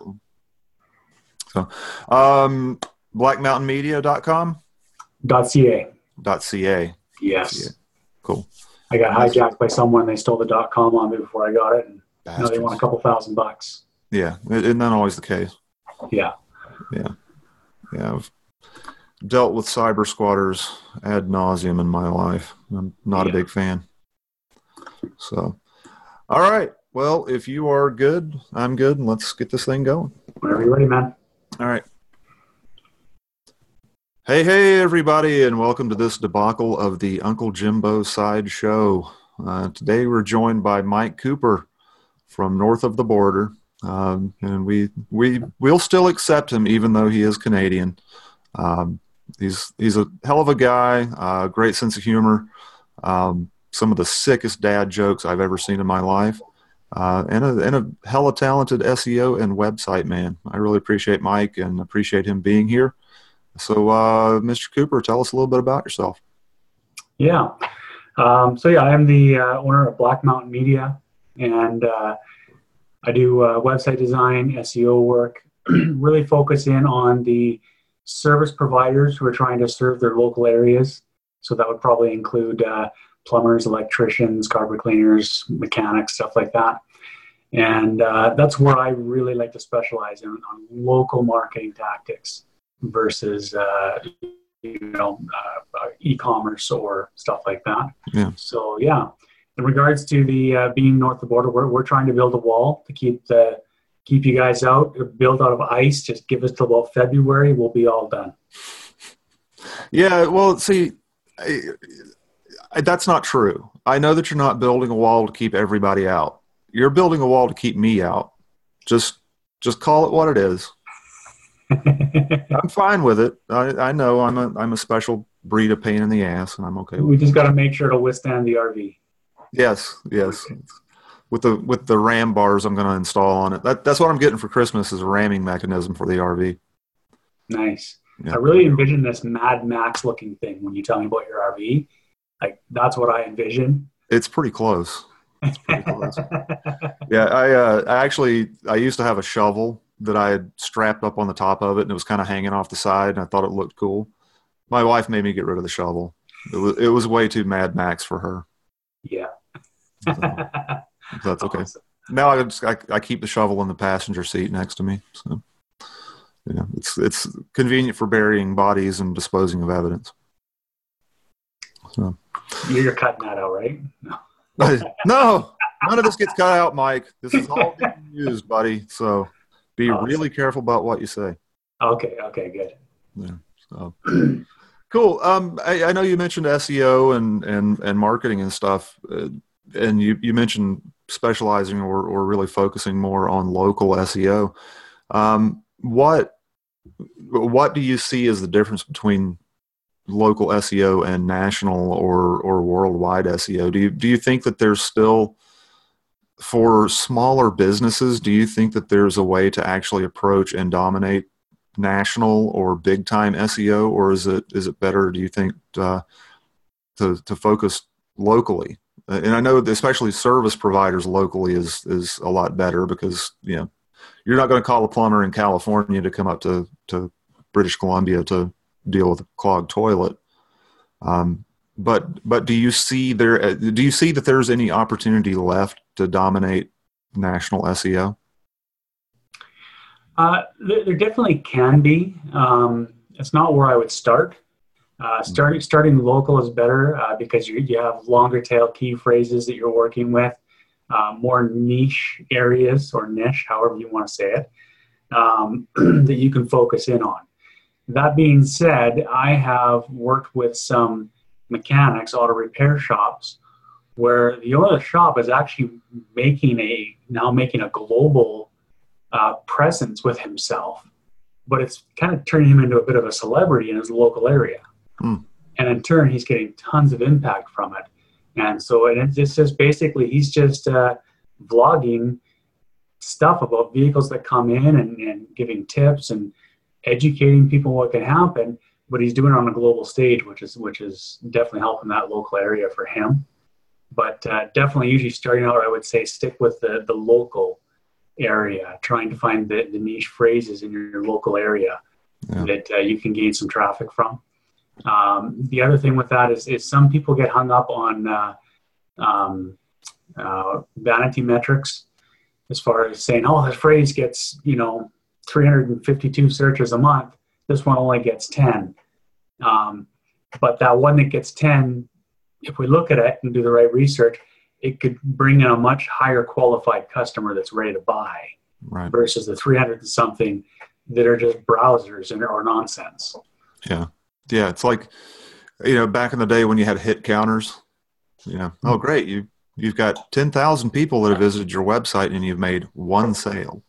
Speaker 2: So, um, blackmountainmedia.com?
Speaker 4: Dot .ca.
Speaker 2: Dot .ca.
Speaker 4: Yes. .ca.
Speaker 2: Cool.
Speaker 4: I got hijacked by someone. They stole the dot .com on me before I got it. And Bastards. They want a couple thousand bucks.
Speaker 2: Yeah, isn't that always the case?
Speaker 4: Yeah.
Speaker 2: Yeah. Yeah. I've dealt with cyber squatters ad nauseum in my life. I'm not yeah. a big fan. So, all right. Well, if you are good, I'm good, and let's get this thing going.
Speaker 4: Whenever you're ready, man.
Speaker 2: All right. Hey, hey, everybody, and welcome to this debacle of the Uncle Jimbo Side Show. Uh, today we're joined by Mike Cooper from north of the border, um, and we we will still accept him even though he is Canadian. Um, he's he's a hell of a guy, uh, great sense of humor, um, some of the sickest dad jokes I've ever seen in my life, uh, and a and a hella talented SEO and website man. I really appreciate Mike and appreciate him being here. So, uh, Mr. Cooper, tell us a little bit about yourself.
Speaker 4: Yeah. Um, so yeah, I am the uh, owner of Black Mountain Media and uh, I do uh, website design, SEO work, [clears throat] really focus in on the service providers who are trying to serve their local areas. So that would probably include uh, plumbers, electricians, carpet cleaners, mechanics, stuff like that. And uh, that's where I really like to specialize in on local marketing tactics. versus uh, you know uh, uh, e-commerce or stuff like that.
Speaker 2: Yeah.
Speaker 4: So yeah, in regards to the uh, being north of the border, we're we're trying to build a wall to keep the keep you guys out. Build out of ice. Just give us till about February. We'll be all done.
Speaker 2: Yeah. Well, see, I, I, that's not true. I know that you're not building a wall to keep everybody out. You're building a wall to keep me out. Just just call it what it is. [laughs] I'm fine with it. I, I know I'm a I'm a special breed of pain in the ass, and I'm okay.
Speaker 4: we just got to make sure to withstand the RV.
Speaker 2: Yes, yes. With the with the ram bars I'm going to install on it. That that's what I'm getting for Christmas is a ramming mechanism for the RV.
Speaker 4: Nice.
Speaker 2: Yeah.
Speaker 4: I really envision this Mad Max looking thing when you tell me about your RV. Like that's what I envision.
Speaker 2: It's pretty close. It's pretty close. yeah, I uh, I actually I used to have a shovel that I had strapped up on the top of it, and it was kind of hanging off the side, and I thought it looked cool. My wife made me get rid of the shovel. It was it was way too Mad Max for her.
Speaker 4: yeah.
Speaker 2: So, that's okay.
Speaker 4: Awesome.
Speaker 2: Now I just I, I keep the shovel in the passenger seat next to me. So yeah, it's it's convenient for burying bodies and disposing of evidence. So
Speaker 4: You're cutting that out, right? No. [laughs]
Speaker 2: no, none of this gets cut out, Mike. This is all being used, buddy. So be
Speaker 4: Awesome.
Speaker 2: really careful about what you say.
Speaker 4: Okay. Okay. Good.
Speaker 2: Yeah. So [clears throat] cool. Um, I, I know you mentioned SEO and and and marketing and stuff, uh, and you you mentioned specializing or or really focusing more on local SEO. Um, what what do you see as the difference between local SEO and national or or worldwide SEO? Do you do you think that there's still for smaller businesses, do you think that there's a way to actually approach and dominate national or big time SEO, or is it is it better? Do you think uh, to to focus locally? Uh, and I know especially service providers locally is is a lot better because you know you're not going to call a plumber in California to come up to to British Columbia to deal with a clogged toilet. Um, but but do you see there uh, do you see that there's any opportunity left to dominate national SEO?
Speaker 4: Uh, there, there definitely can be. Um, it's not where I would start. Uh, starting starting local is better uh, because you you have longer tail key phrases that you're working with, uh, more niche areas or niche, however you want to say it, um, [clears throat] that you can focus in on. That being said, I have worked with some mechanics, auto repair shops, where the owner of the shop is actually making a now making a global uh, presence with himself, but it's kind of turning him into a bit of a celebrity in his local area.
Speaker 2: Hmm.
Speaker 4: And in turn, he's getting tons of impact from it. And so and it's just, just basically he's just uh, vlogging stuff about vehicles that come in and, and giving tips and educating people what can happen. But he's doing it on a global stage, which is which is definitely helping that local area for him. But uh, definitely, usually starting out, I would say stick with the the local area, trying to find the, the niche phrases in your, local area
Speaker 2: Yeah.
Speaker 4: that uh, you can gain some traffic from. Um, the other thing with that is, is some people get hung up on uh, um, uh, vanity metrics as far as saying, oh, this phrase gets, you know, 352 searches a month. This one only gets 10. Um, but that one that gets 10, if we look at it and do the right research, it could bring in a much higher qualified customer that's ready to buy
Speaker 2: Right.
Speaker 4: versus the 300 and something that are just browsers and or nonsense.
Speaker 2: Yeah. Yeah. It's like, you know, back in the day when you had hit counters, you know, oh, great. You, you've got 10,000 people that have visited your website and you've made one sale.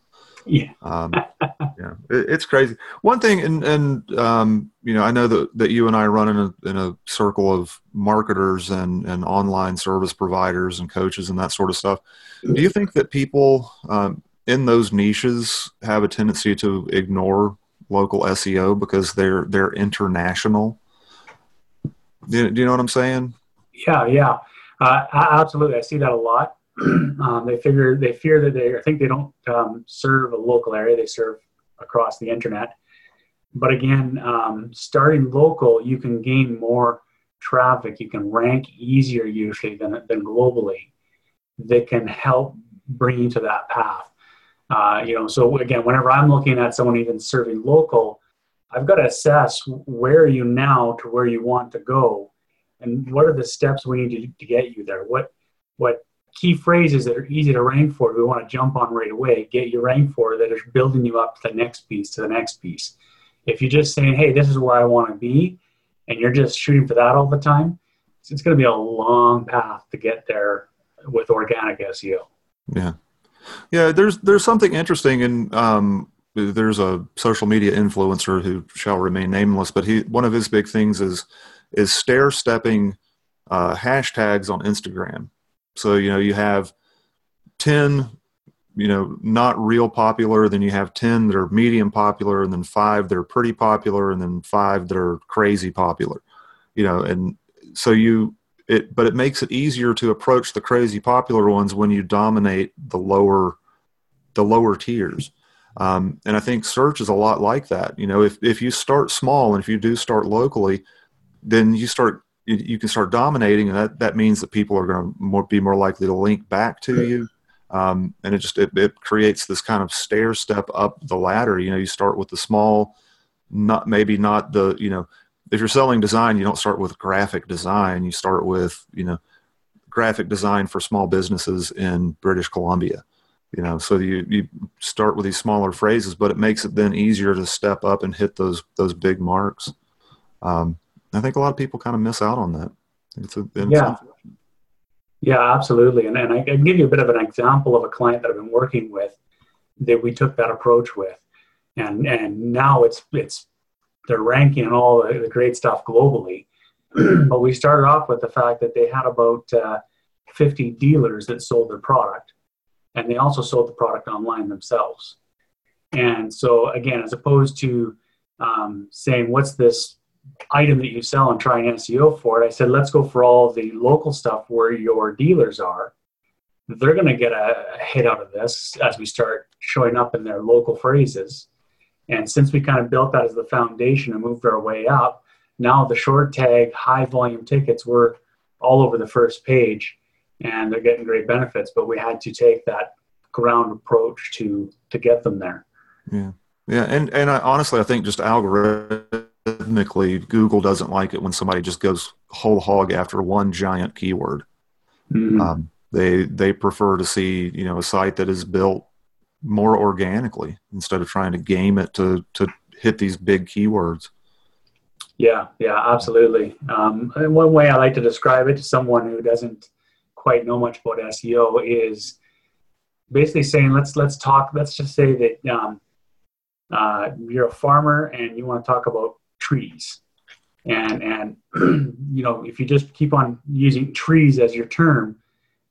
Speaker 4: Yeah.
Speaker 2: Um, yeah, it, it's crazy. One thing, and, and um, you know, I know that, that you and I run in a, in a circle of marketers and, and online service providers and coaches and that sort of stuff. Do you think that people um, in those niches have a tendency to ignore local SEO because they're they're international? Do you, do you know what I'm saying?
Speaker 4: Yeah, yeah, uh, absolutely. I see that a lot. [clears throat] um, they figure they fear that they I think they don't um, serve a local area; they serve across the internet. But again, um, starting local, you can gain more traffic. You can rank easier usually than than globally. That can help bring you to that path. Uh, you know, so again, whenever I'm looking at someone even serving local, I've got to assess where are you now to where you want to go, and what are the steps we need to, to get you there. What what key phrases that are easy to rank for we want to jump on right away get you ranked for that are building you up to the next piece to the next piece. If you're just saying hey this is where i want to be and you're just shooting for that all the time it's going to be a long path to get there with organic seo
Speaker 2: yeah. Yeah there's there's something interesting in um, there's a social media influencer who shall remain nameless, but he one of his big things is is stair stepping uh, hashtags on Instagram. So you know you have ten, you know, not real popular, then you have ten that are medium popular, and then five that are pretty popular, and then five that are crazy popular. You know, and so you it, but it makes it easier to approach the crazy popular ones when you dominate the lower the lower tiers um, and I think search is a lot like that. You know, if, if you start small and if you do start locally, then you start you, you can start dominating, and that, that means that people are going to more, be more likely to link back to you. Um, and it just it, it creates this kind of stair step up the ladder. You know, you start with the small, not maybe not the you know, if you're selling design, you don't start with graphic design. You start with you know, graphic design for small businesses in British Columbia you know so you you start with these smaller phrases but it makes it then easier to step up and hit those those big marks um, i think a lot of people kind of miss out on that. It's a,
Speaker 4: yeah. yeah absolutely. And, and i can give you a bit of an example of a client that i've been working with that we took that approach with. And and now it's it's they're ranking and all the, the great stuff globally. [clears throat] But we started off with the fact that they had about uh, 50 dealers that sold their product. And they also sold the product online themselves. And so, again, as opposed to um, saying, What's this item that you sell and trying SEO for it? I said, Let's go for all the local stuff where your dealers are. They're going to get a hit out of this as we start showing up in their local phrases. And since we kind of built that as the foundation and moved our way up, now the short tag, high volume tickets were all over the first page and they're getting great benefits. But we had to take that ground approach to to get them there.
Speaker 2: Yeah, yeah, and and I, honestly, I think just algorithmically, Google doesn't like it when somebody just goes whole hog after one giant keyword. Mm-hmm. Um, they they prefer to see you know a site that is built more organically instead of trying to game it to to hit these big keywords.
Speaker 4: Yeah, yeah, absolutely. Um, one way I like to describe it to someone who doesn't quite know much about SEO is basically saying let's let's talk. Let's just say that um, uh, you're a farmer and you want to talk about trees, and and [clears throat] you know if you just keep on using trees as your term,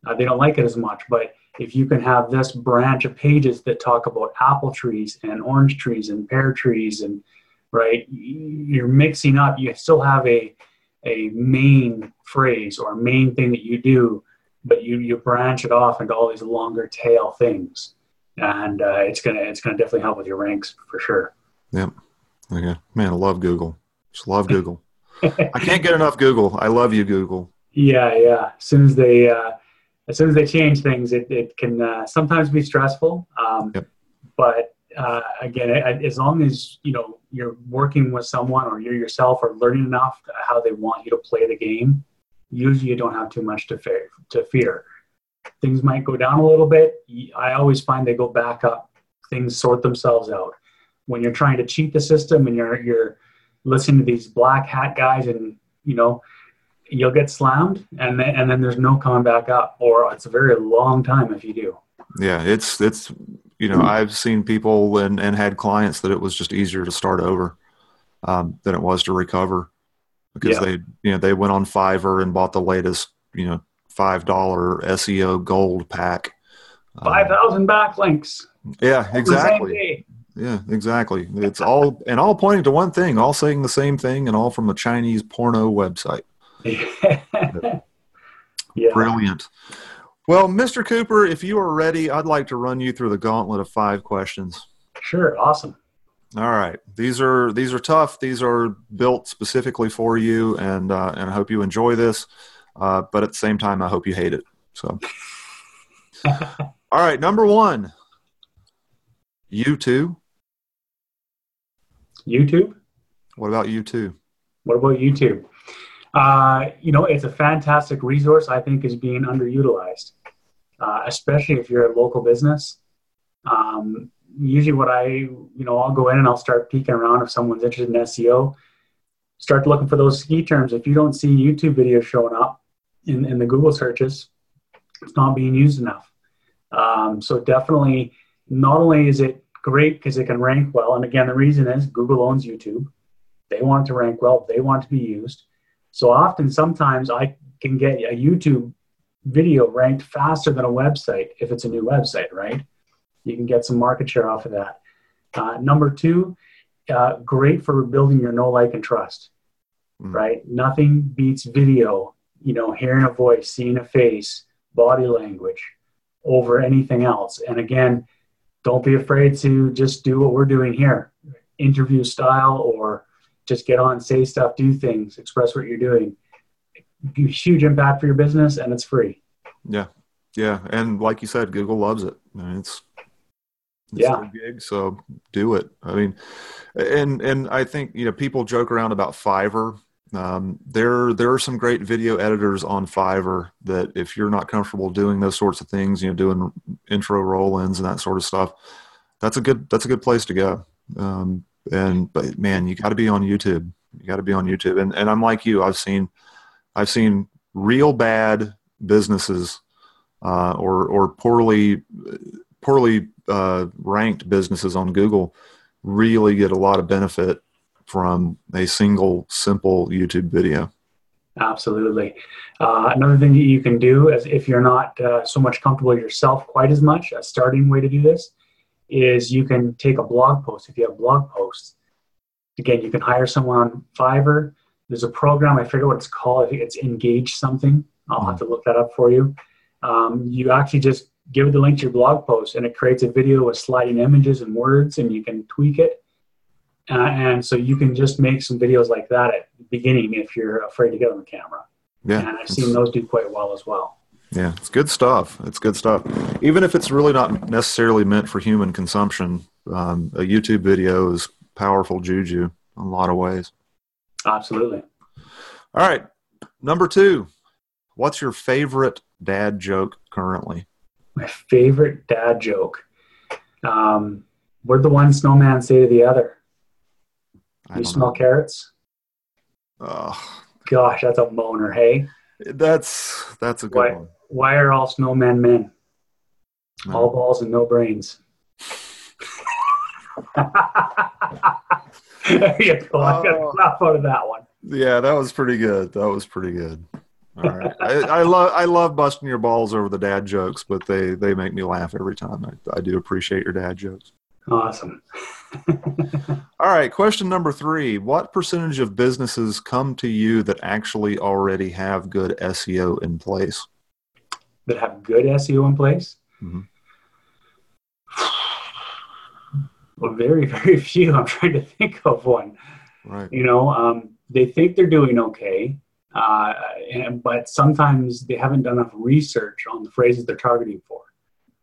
Speaker 4: uh, they don't like it as much. But if you can have this branch of pages that talk about apple trees and orange trees and pear trees and right, you're mixing up. You still have a a main phrase or main thing that you do but you you branch it off into all these longer tail things, and uh, it's gonna it's gonna definitely help with your ranks for sure.
Speaker 2: Yep. Okay. Man, I love Google. Just love Google. I can't get enough Google. I love you, Google.
Speaker 4: Yeah, yeah. As soon as they uh, as soon as they change things, it, it can uh, sometimes be stressful. Um, yep. But uh, again, as long as you know you're working with someone or you yourself are learning enough how they want you to play the game, usually you don't have too much to fear. To fear. Things might go down a little bit. I always find they go back up. Things sort themselves out. When you're trying to cheat the system and you're you're listening to these black hat guys, and you know you'll get slammed, and then and then there's no coming back up, or it's a very long time if you do.
Speaker 2: Yeah, it's it's you know I've seen people and and had clients that it was just easier to start over um, than it was to recover because yeah. they you know they went on Fiverr and bought the latest you know five dollar SEO gold pack.
Speaker 4: Five thousand um, backlinks.
Speaker 2: Yeah, exactly. Yeah, exactly. It's all and all pointing to one thing, all saying the same thing, and all from a Chinese porno website. [laughs] yeah. Brilliant. Well, Mr. Cooper, if you are ready, I'd like to run you through the gauntlet of five questions.
Speaker 4: Sure. Awesome.
Speaker 2: All right, these are these are tough. These are built specifically for you, and uh, and I hope you enjoy this. Uh, but at the same time, I hope you hate it. So, [laughs] all right, number one, YouTube.
Speaker 4: YouTube.
Speaker 2: What about YouTube?
Speaker 4: What about YouTube? Uh, you know, it's a fantastic resource. I think is being underutilized, uh, especially if you're a local business. Um, usually, what I you know, I'll go in and I'll start peeking around if someone's interested in SEO. Start looking for those key terms. If you don't see YouTube videos showing up in, in the Google searches, it's not being used enough. Um, so definitely, not only is it great because it can rank well, and again, the reason is Google owns YouTube. They want to rank well. They want to be used. So often, sometimes I can get a YouTube video ranked faster than a website if it's a new website, right? You can get some market share off of that. Uh, number two, uh, great for building your know, like, and trust, mm. right? Nothing beats video, you know, hearing a voice, seeing a face, body language over anything else. And again, don't be afraid to just do what we're doing here interview style or just get on, say stuff, do things, express what you're doing. Huge impact for your business, and it's free.
Speaker 2: Yeah, yeah, and like you said, Google loves it. I mean, it's, it's
Speaker 4: yeah
Speaker 2: gig, so do it. I mean, and and I think you know people joke around about Fiverr. Um, there there are some great video editors on Fiverr that if you're not comfortable doing those sorts of things, you know, doing intro roll-ins and that sort of stuff, that's a good that's a good place to go. Um, and but man, you got to be on YouTube. You got to be on YouTube. And and I'm like you. I've seen I've seen real bad businesses uh, or or poorly poorly uh, ranked businesses on Google really get a lot of benefit from a single simple YouTube video.
Speaker 4: Absolutely. Uh, another thing that you can do is if you're not uh, so much comfortable yourself quite as much, a starting way to do this is you can take a blog post. If you have blog posts, again, you can hire someone on Fiverr. There's a program, I forget what it's called. I think it's Engage something. I'll have to look that up for you. Um, you actually just give the link to your blog post and it creates a video with sliding images and words and you can tweak it. Uh, and so you can just make some videos like that at the beginning if you're afraid to get on the camera.
Speaker 2: Yeah,
Speaker 4: and I've seen those do quite well as well.
Speaker 2: Yeah, it's good stuff. It's good stuff. Even if it's really not necessarily meant for human consumption, um, a YouTube video is powerful juju in a lot of ways.
Speaker 4: Absolutely.
Speaker 2: All right. Number two, what's your favorite dad joke currently?
Speaker 4: My favorite dad joke. Um, what did the one snowman say to the other? You smell know. carrots?
Speaker 2: Oh.
Speaker 4: Gosh, that's a moaner, hey?
Speaker 2: That's that's a good
Speaker 4: why,
Speaker 2: one.
Speaker 4: Why are all snowmen men? No. All balls and no brains. [laughs] there you go. I got a oh. laugh out of that one.
Speaker 2: Yeah, that was pretty good. That was pretty good. All right, [laughs] I, I love I love busting your balls over the dad jokes, but they they make me laugh every time. I, I do appreciate your dad jokes.
Speaker 4: Awesome. [laughs]
Speaker 2: All right, question number three. What percentage of businesses come to you that actually already have good SEO in place?
Speaker 4: That have good SEO in place? Mm-hmm. [sighs] Well, very, [laughs] very few. I'm trying to think of one.
Speaker 2: Right.
Speaker 4: You know, um, they think they're doing okay, uh, and, but sometimes they haven't done enough research on the phrases they're targeting for.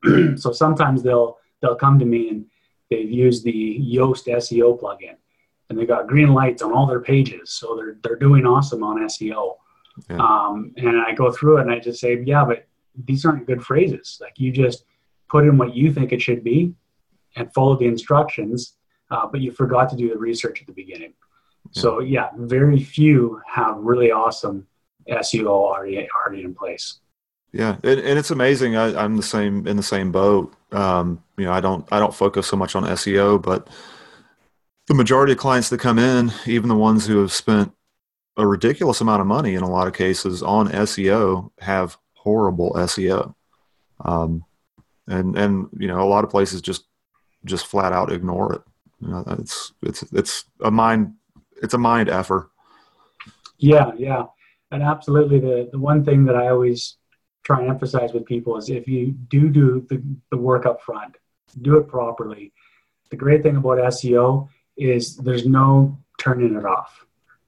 Speaker 4: [clears throat] so sometimes they'll they'll come to me and they've used the Yoast SEO plugin, and they got green lights on all their pages, so they're they're doing awesome on SEO. Yeah. Um, and I go through it and I just say, yeah, but these aren't good phrases. Like you just put in what you think it should be, and follow the instructions, uh, but you forgot to do the research at the beginning. Yeah. So yeah, very few have really awesome SEO already already in place.
Speaker 2: Yeah, and, and it's amazing. I, am the same in the same boat. Um, you know, I don't I don't focus so much on SEO, but the majority of clients that come in, even the ones who have spent a ridiculous amount of money in a lot of cases on SEO, have horrible SEO. Um, and and you know, a lot of places just just flat out ignore it. You know, it's it's it's a mind it's a mind effort.
Speaker 4: Yeah, yeah, and absolutely. The the one thing that I always try and emphasize with people is if you do do the, the work up front, do it properly. The great thing about SEO is there's no turning it off.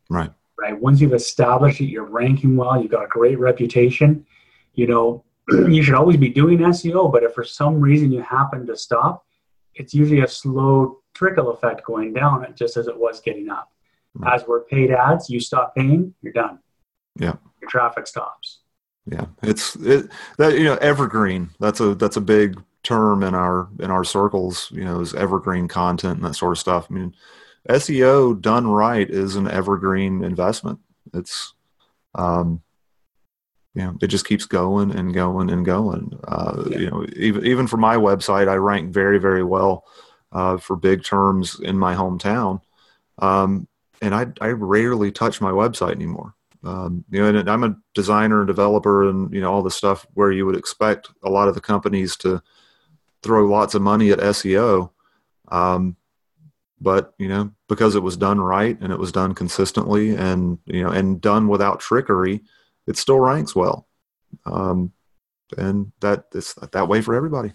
Speaker 2: Right.
Speaker 4: Right. Once you've established that you're ranking well, you've got a great reputation, you know, [clears throat] you should always be doing SEO, but if for some reason you happen to stop, it's usually a slow trickle effect going down just as it was getting up.
Speaker 2: Right.
Speaker 4: As we're paid ads, you stop paying, you're done.
Speaker 2: Yeah.
Speaker 4: Your traffic stops.
Speaker 2: Yeah, it's it that you know evergreen. That's a that's a big term in our in our circles. You know, is evergreen content and that sort of stuff. I mean, SEO done right is an evergreen investment. It's um, you know, it just keeps going and going and going. Uh,
Speaker 4: Yeah.
Speaker 2: You know, even even for my website, I rank very very well uh, for big terms in my hometown, um, and I I rarely touch my website anymore. Um, you know, and I'm a designer and developer, and you know all the stuff where you would expect a lot of the companies to throw lots of money at SEO. Um, but you know, because it was done right and it was done consistently, and you know, and done without trickery, it still ranks well. Um, and that it's that way for everybody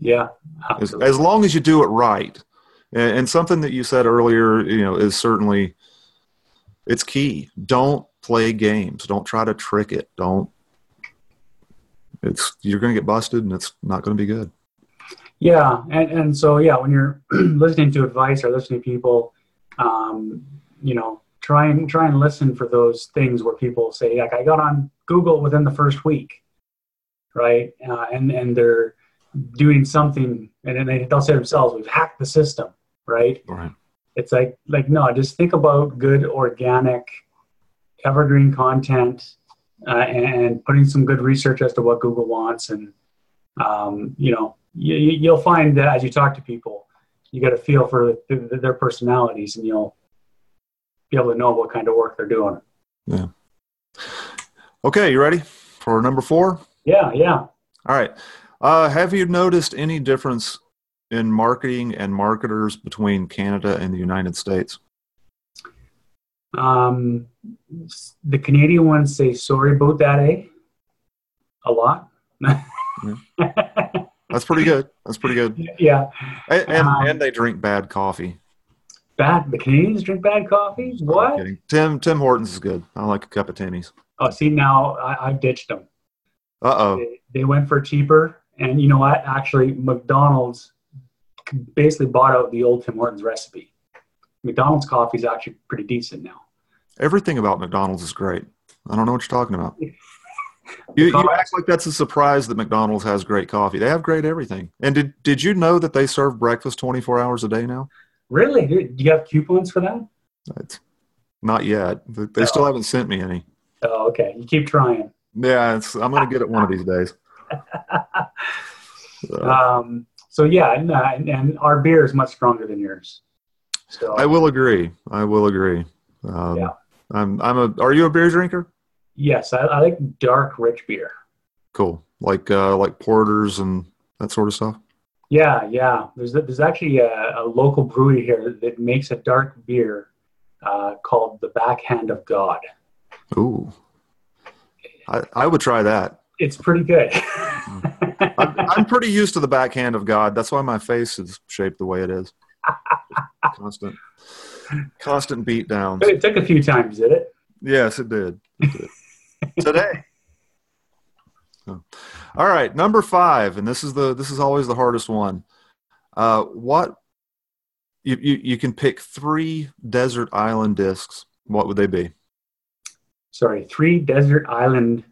Speaker 4: Yeah.
Speaker 2: as, as long as you do it right and, and something that you said earlier you know is certainly it's key don't play games don't try to trick it don't it's you're going to get busted and it's not going to be good
Speaker 4: Yeah, and, and so yeah, when you're [clears throat] listening to advice or listening to people, um, you know, try and try and listen for those things where people say like I got on Google within the first week, right? Uh, and and they're doing something, and then they, they'll say themselves, "We've hacked the system," right?
Speaker 2: right
Speaker 4: It's like like no, just think about good organic, evergreen content, uh, and putting some good research as to what Google wants, and um, you know you, you'll find that as you talk to people, you get a feel for th- th- their personalities, and you'll be able to know what kind of work they're doing. Yeah.
Speaker 2: Okay you ready for number four
Speaker 4: Yeah, yeah.
Speaker 2: all right uh, have you noticed any difference in marketing and marketers between canada and the united states
Speaker 4: Um, the Canadian ones say sorry about that, eh? A lot. [laughs]
Speaker 2: that's pretty good that's pretty good
Speaker 4: yeah.
Speaker 2: and, and,
Speaker 4: Um,
Speaker 2: and they drink bad coffee
Speaker 4: Bad. The Canadians drink bad coffee. What?
Speaker 2: tim tim hortons is good i like a cup of timmy's
Speaker 4: Oh, see now I, I've ditched them.
Speaker 2: uh-oh
Speaker 4: They, they went for cheaper, and you know what? Actually, McDonald's basically bought out the old Tim Hortons recipe. McDonald's coffee is actually pretty decent now.
Speaker 2: Everything about McDonald's is great. I don't know what you're talking about. [laughs] You, you act like that's a surprise that McDonald's has great coffee. They have great everything. And did did you know that they serve breakfast 24 hours a day now?
Speaker 4: Really? Do you have coupons for that?
Speaker 2: It's not yet. They still haven't sent me any.
Speaker 4: Oh, okay. You keep trying.
Speaker 2: Yeah, it's, I'm going to get it one of these days. Uh, [laughs]
Speaker 4: Um, so yeah, and, uh, and, and our beer is much stronger than yours. So
Speaker 2: I will agree. I will agree. Um,
Speaker 4: Yeah.
Speaker 2: I'm. I'm a. Are you a beer drinker?
Speaker 4: yes, I, I like dark, rich beer.
Speaker 2: Cool. Like uh, like porters and that sort of stuff.
Speaker 4: Yeah, yeah. There's there's actually a, a local brewery here that makes a dark beer uh, called the Backhand of God.
Speaker 2: Ooh. I, I would try that.
Speaker 4: It's pretty good.
Speaker 2: I'm, I'm pretty used to the backhand of God. That's why my face is shaped the way it is. Constant, constant beat downs.
Speaker 4: But it took a few times, did it?
Speaker 2: Yes, it did. It did. Today. So, [laughs] All right, number five, and this is the this is always the hardest one. Uh, what you, you you can pick three desert island discs. What would they be?
Speaker 4: Sorry, three desert island.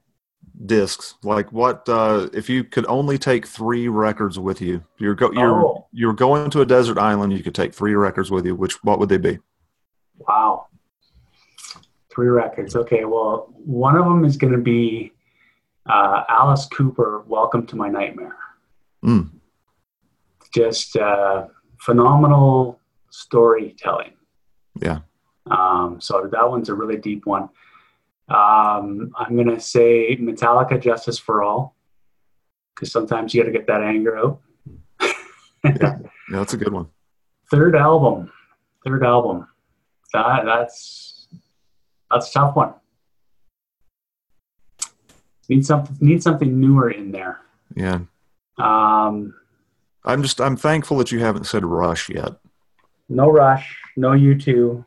Speaker 2: Discs. Like what? Uh, if you could only take three records with you, you're go you're
Speaker 4: Oh.
Speaker 2: you're going to a desert island. You could take three records with you. Which what would they be?
Speaker 4: Wow. Three records. Okay, well, one of them is going to be uh, Alice Cooper, Welcome to My Nightmare.
Speaker 2: Mm.
Speaker 4: Just uh, phenomenal storytelling.
Speaker 2: Yeah.
Speaker 4: Um, so that one's a really deep one. Um, I'm going to say Metallica, Justice for All, because sometimes you got to get that anger out.
Speaker 2: Yeah, that's a good one.
Speaker 4: Third album. Third album. That, that's that's a tough one. Need something need something newer in there.
Speaker 2: Yeah,
Speaker 4: Um,
Speaker 2: I'm just I'm thankful that you haven't said Rush yet.
Speaker 4: no rush, no U two.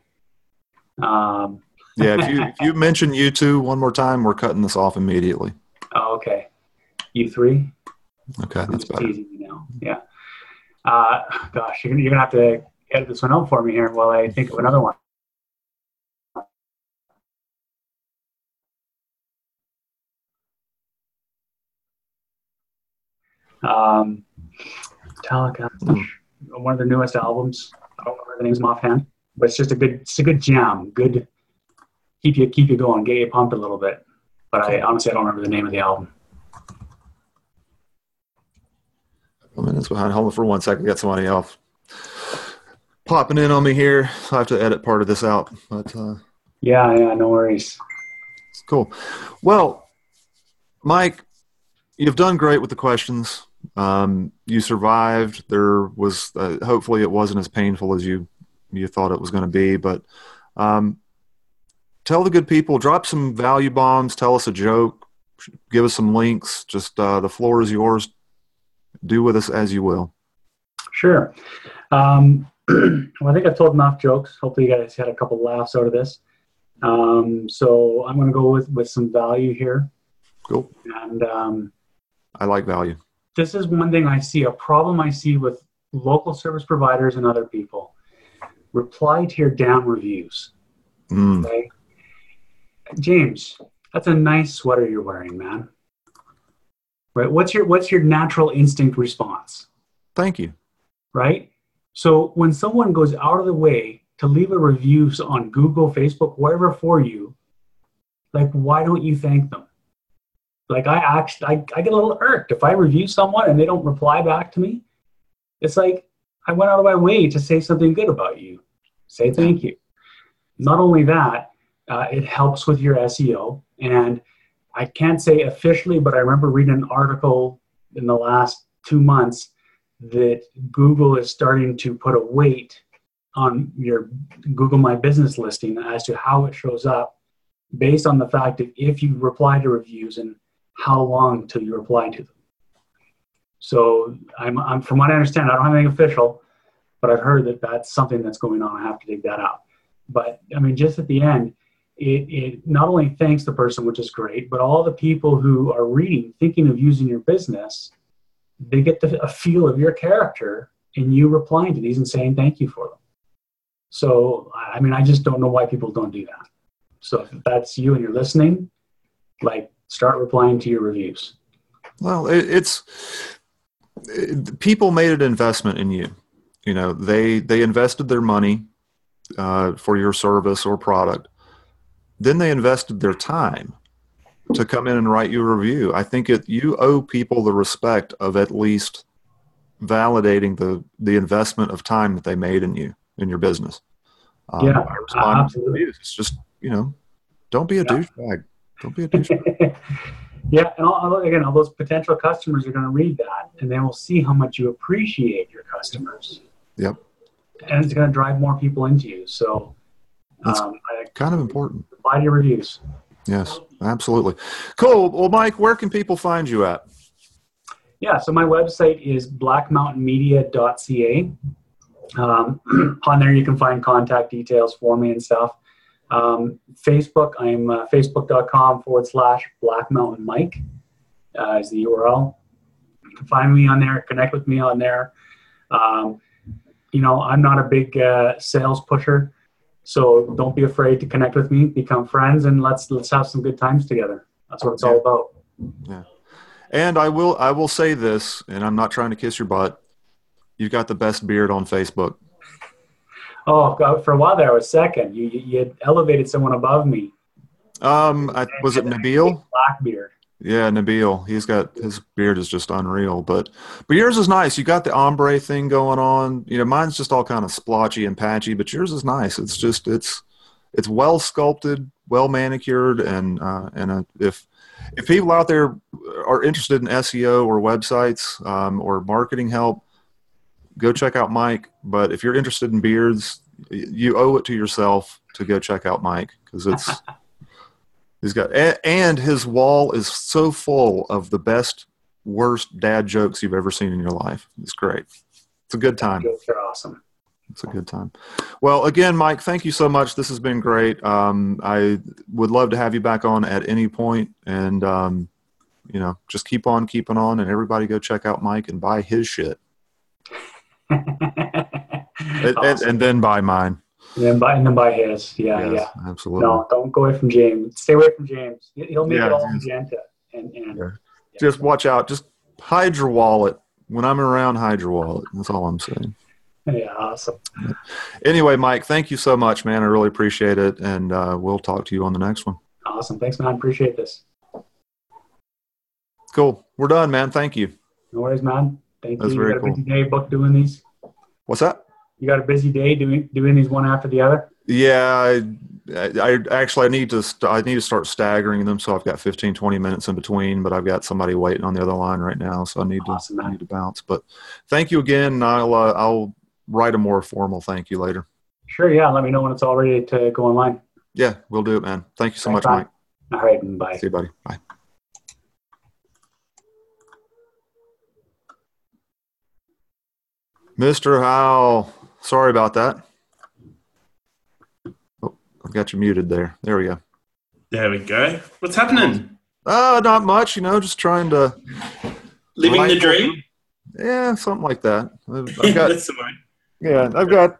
Speaker 4: Um,
Speaker 2: yeah, if you if you mention you two one more time, we're cutting this off immediately.
Speaker 4: Oh, okay. You three.
Speaker 2: Okay, that's better.
Speaker 4: Easy now. Yeah. Uh, gosh, you're, you're gonna have to edit this one out for me here while I think of another one. Um, Metallica,
Speaker 2: mm.
Speaker 4: one of their newest albums. I don't remember the names offhand, but it's just a good, it's a good jam, good keep you keep you going, get you pumped a little bit. But I honestly I don't remember the name of the album.
Speaker 2: behind. Hold on for one second. Got somebody else popping in on me here. I have to edit part of this out, but uh,
Speaker 4: Yeah, yeah, no worries.
Speaker 2: it's cool. Well, Mike, you've done great with the questions. Um, you survived. There was uh, hopefully it wasn't as painful as you you thought it was going to be, but um, tell the good people. Drop some value bombs. Tell us a joke. Give us some links. Just uh, the floor is yours. Do with us as you will.
Speaker 4: Sure. Um, [clears throat] well, I think I've told enough jokes. Hopefully, you guys had a couple laughs out of this. Um, so I'm going to go with with some value here,
Speaker 2: Cool.
Speaker 4: and um,
Speaker 2: I like value.
Speaker 4: this is one thing I see a problem I see with local service providers and other people. Reply to your down reviews.
Speaker 2: Mm.
Speaker 4: Okay, James, that's a nice sweater you're wearing, man. Right? What's your what's your natural instinct response?
Speaker 2: Thank you.
Speaker 4: right? So when someone goes out of the way to leave a review on Google, Facebook, wherever for you, like why don't you thank them? Like I actually, I, I get a little irked if I review someone and they don't reply back to me. It's like I went out of my way to say something good about you. Say thank you. Not only that, uh, it helps with your SEO. And I can't say officially, but I remember reading an article in the last two months that Google is starting to put a weight on your Google My Business listing as to how it shows up based on the fact that if you reply to reviews and how long till you reply to them. So I'm, I'm from what I understand, I don't have anything official, but I've heard that that's something that's going on. I have to dig that out. But I mean, just at the end, it, it not only thanks the person, which is great, but all the people who are reading, thinking of using your business, they get the, a feel of your character in you replying to these and saying thank you for them. So, I mean, I just don't know why people don't do that. So, if that's you and you're listening, like start replying to your reviews.
Speaker 2: Well, it, it's it, people made an investment in you. You know, they they invested their money uh, for your service or product. Then they invested their time to come in and write you a review. I think it you owe people the respect of at least validating the the investment of time that they made in you in your business. Um,
Speaker 4: Yeah,
Speaker 2: by responding to
Speaker 4: absolutely.
Speaker 2: reviews. It's just you know, don't be a
Speaker 4: Yeah.
Speaker 2: douchebag. Don't be a douchebag. [laughs]
Speaker 4: yeah, and all, all- again, all those potential customers are going to read that, and they will see how much you appreciate your customers.
Speaker 2: Yep.
Speaker 4: And it's going to drive more people into you. So,
Speaker 2: That's-
Speaker 4: um,
Speaker 2: kind of important.
Speaker 4: to your reviews.
Speaker 2: Yes, absolutely. Cool. Well, Mike, where can people find you at?
Speaker 4: Yeah, so my website is blackmountainmedia.ca. Um, [clears throat] on there, you can find contact details for me and stuff. Um, Facebook, I'm uh, facebook.com forward slash Black Mountain Mike uh, is the URL. You can find me on there, connect with me on there. Um, you know, I'm not a big uh, sales pusher, so don't be afraid to connect with me, become friends, and let's let's have some good times together. That's what it's all about. Yeah.
Speaker 2: And I will I will say this, and I'm not trying to kiss your butt. You've got the best beard on Facebook.
Speaker 4: Oh, God, for a while there, I was second. You, you, you had elevated someone above me,
Speaker 2: Um, I, was it Nabil?
Speaker 4: Blackbeard.
Speaker 2: Yeah, Nabil. He's got his beard is just unreal, but but yours is nice. You got the ombre thing going on. You know, mine's just all kind of splotchy and patchy, but yours is nice. It's just it's it's well sculpted, well manicured, and uh, and uh, if if people out there are interested in SEO or websites um, or marketing help, go check out Mike. But if you're interested in beards, you owe it to yourself to go check out Mike because it's [laughs] he's got a- and his wall is so full of the best, worst dad jokes you've ever seen in your life. It's great. It's a good time.
Speaker 4: Jokes are awesome.
Speaker 2: It's a good time. Well, again, Mike, thank you so much. This has been great. Um, I would love to have you back on at any point, and um, you know, just keep on keeping on, and everybody go check out Mike and buy his shit, [laughs] and, and, and then buy mine.
Speaker 4: And then buy and then buy his. Yeah,
Speaker 2: Yes,
Speaker 4: yeah.
Speaker 2: absolutely.
Speaker 4: No, don't go away from James. Stay away from James. He- He'll make
Speaker 2: Yeah,
Speaker 4: it all
Speaker 2: James.
Speaker 4: magenta. And, and
Speaker 2: Yeah. Just watch out. Just hide your wallet when I'm around. Hide your wallet. That's all I'm saying.
Speaker 4: Yeah, awesome.
Speaker 2: Anyway, Mike, thank you so much, man. I really appreciate it, and uh, we'll talk to you on the next one.
Speaker 4: Awesome. Thanks, man. Appreciate this.
Speaker 2: Cool. We're done, man. Thank you.
Speaker 4: No worries, man. Thank
Speaker 2: That's
Speaker 4: you.
Speaker 2: very
Speaker 4: you got
Speaker 2: cool.
Speaker 4: a busy day book doing these.
Speaker 2: What's that?
Speaker 4: You got a busy day doing doing these one after the other.
Speaker 2: Yeah, I, I, I actually I need to st- I need to start staggering them so I've got 15 20 minutes in between but I've got somebody waiting on the other line right now so I need to I need to bounce but thank you again and I'll uh, I'll write a more formal thank you later.
Speaker 4: Sure. Yeah. Let me know when it's all ready to go online.
Speaker 2: Yeah, we'll do it man. Thank you so
Speaker 4: Thanks,
Speaker 2: much
Speaker 4: man.
Speaker 2: Mike.
Speaker 4: All right. Bye.
Speaker 2: See you buddy. Bye. Mr. Howle, sorry about that. Oh, I've got you muted there. There we go.
Speaker 5: There we go. What's happening?
Speaker 2: Uh, not much, you know, just trying to,
Speaker 5: Living the dream?
Speaker 2: yeah, something like that. I've [laughs] got, yeah, I've got,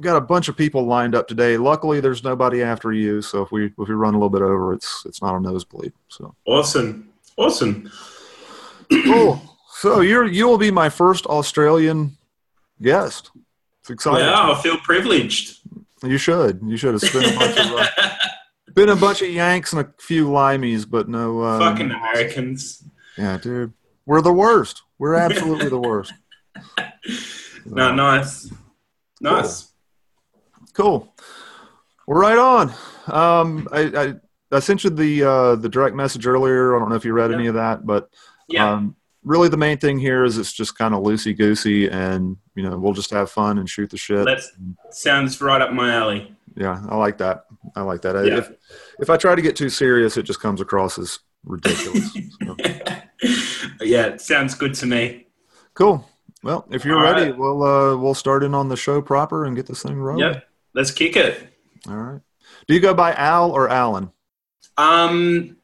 Speaker 2: got a bunch of people lined up today. Luckily, there's nobody after you, so if we if we run a little bit over, it's it's not a nosebleed. So
Speaker 5: Awesome. Awesome.
Speaker 2: cool. So you're you will be my first Australian guest. It's exciting.
Speaker 5: Wow, I feel privileged.
Speaker 2: You should. You should. It's been a bunch of uh, [laughs] been a bunch of Yanks and a few Limeys, but no. Uh,
Speaker 5: Fucking Americans.
Speaker 2: Yeah, dude. We're the worst. We're absolutely the worst. [laughs]
Speaker 5: No, nice. Nice.
Speaker 2: Cool. Well, right on. Um, I, I I sent you the uh, the direct message earlier. I don't know if you read any of that, but
Speaker 5: Yeah.
Speaker 2: um, really the main thing here is it's just kind of loosey goosey, and you know we'll just have fun and shoot the shit.
Speaker 5: that sounds right up my alley.
Speaker 2: Yeah, I like that. I like that.
Speaker 5: Yeah.
Speaker 2: If if I try to get too serious, it just comes across as ridiculous. So, [laughs]
Speaker 5: yeah, it sounds good to me.
Speaker 2: cool. Well, if you're
Speaker 5: All
Speaker 2: ready,
Speaker 5: right.
Speaker 2: we'll uh, we'll start in on the show proper and get this thing rolling.
Speaker 5: Yep. Let's kick it.
Speaker 2: All right. Do you go by Al or Alan?
Speaker 5: Um,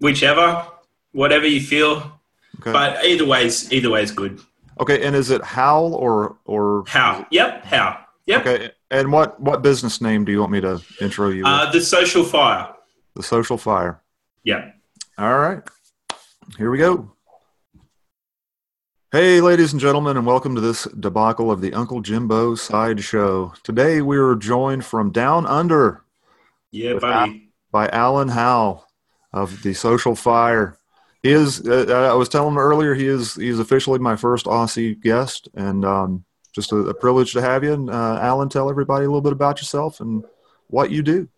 Speaker 5: whichever, whatever you feel.
Speaker 2: Okay.
Speaker 5: But either way's either way's good.
Speaker 2: Okay. And is it Hal or or
Speaker 5: How? Yep. How? Yep.
Speaker 2: Okay. And what what business name do you want me to intro you?
Speaker 5: Uh, the social fire.
Speaker 2: the Social Fire.
Speaker 5: Yep.
Speaker 2: All right. Here we go. Hey, ladies and gentlemen, and welcome to this debacle of the Uncle Jimbo Sideshow. Today we are joined from down under
Speaker 5: Yeah, buddy.
Speaker 2: by Alan Howle of the Social Fire. He is. Uh, I was telling him earlier. He is. He is officially my first Aussie guest, and um, just a, a privilege to have you. And uh, Alan, tell everybody a little bit about yourself and what you do.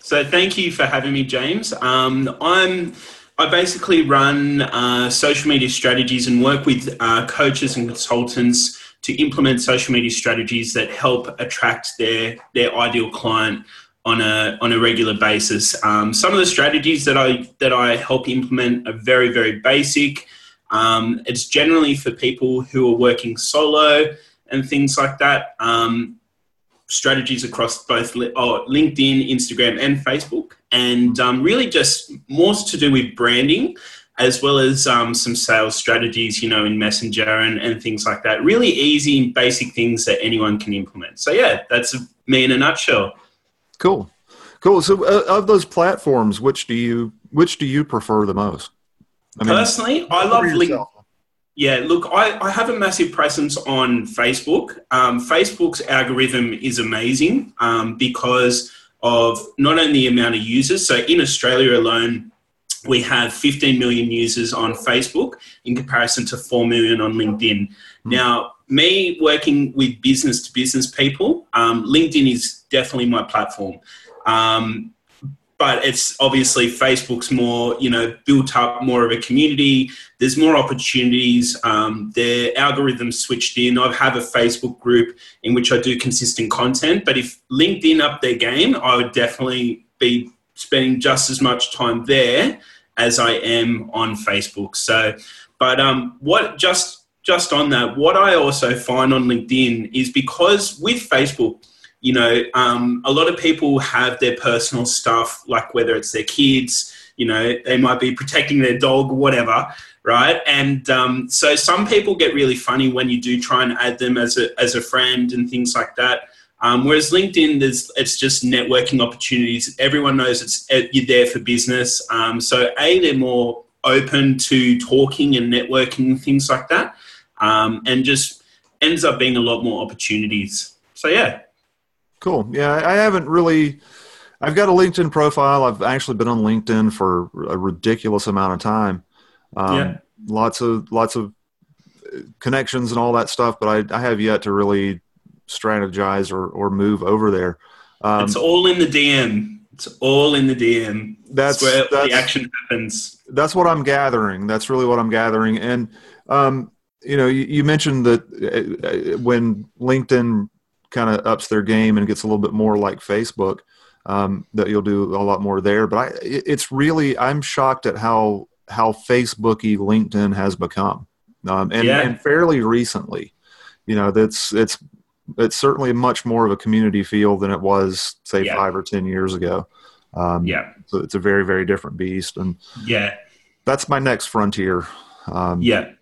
Speaker 5: So thank you for having me, James. Um, I'm I basically run uh, social media strategies and work with uh, coaches and consultants to implement social media strategies that help attract their their ideal client on a on a regular basis. Um, some of the strategies that I that I help implement are very very basic. Um, it's generally for people who are working solo and things like that. Um, strategies across both oh, LinkedIn, Instagram, and Facebook, and um, really just more to do with branding as well as um, some sales strategies, you know, in Messenger and, and things like that. Really easy, basic things that anyone can implement. So, yeah, that's me in a nutshell.
Speaker 2: Cool, cool. So, uh, of those platforms, which do you which do you prefer the most? I
Speaker 5: Personally, I love LinkedIn. Yeah, look, I, I have a massive presence on Facebook. Um, Facebook's algorithm is amazing um, because of not only the amount of users, so in Australia alone, we have 15 million users on Facebook in comparison to 4 million on LinkedIn. Now, me working with business to business people, um, LinkedIn is definitely my platform. Um, but it's obviously Facebook's more, you know, built up more of a community. There's more opportunities. Um, their algorithms switched in. I have a Facebook group in which I do consistent content. But if LinkedIn up their game, I would definitely be spending just as much time there as I am on Facebook. So, but um, what just just on that, what I also find on LinkedIn is because with Facebook, you know, um, a lot of people have their personal stuff, like whether it's their kids, you know, they might be protecting their dog, whatever, right? And um, so some people get really funny when you do try and add them as a as a friend and things like that. Um, whereas LinkedIn, there's it's just networking opportunities. Everyone knows it's you're there for business. Um, so a they're more open to talking and networking and things like that, um, and just ends up being a lot more opportunities. So yeah,
Speaker 2: cool. Yeah, I haven't really. I've got a LinkedIn profile. I've actually been on LinkedIn for a ridiculous amount of time. Um, yeah. Lots of lots of connections and all that stuff, but I, I have yet to really strategize or, or move over there.
Speaker 5: Um, it's all in the DM. It's all in the DM. That's, that's where that's, the action happens.
Speaker 2: That's what I'm gathering. That's really what I'm gathering. And um, you know, you, you mentioned that uh, uh, when LinkedIn kind of ups their game and gets a little bit more like Facebook, um, that you'll do a lot more there. But I, it's really, I'm shocked at how how Facebooky LinkedIn has become, um, and, yeah. and fairly recently. You know, that's it's it's certainly much more of a community feel than it was, say, yeah. five or ten years ago. Um, yeah, so it's a very very different beast, and
Speaker 5: yeah,
Speaker 2: that's my next frontier.
Speaker 5: Um, yeah,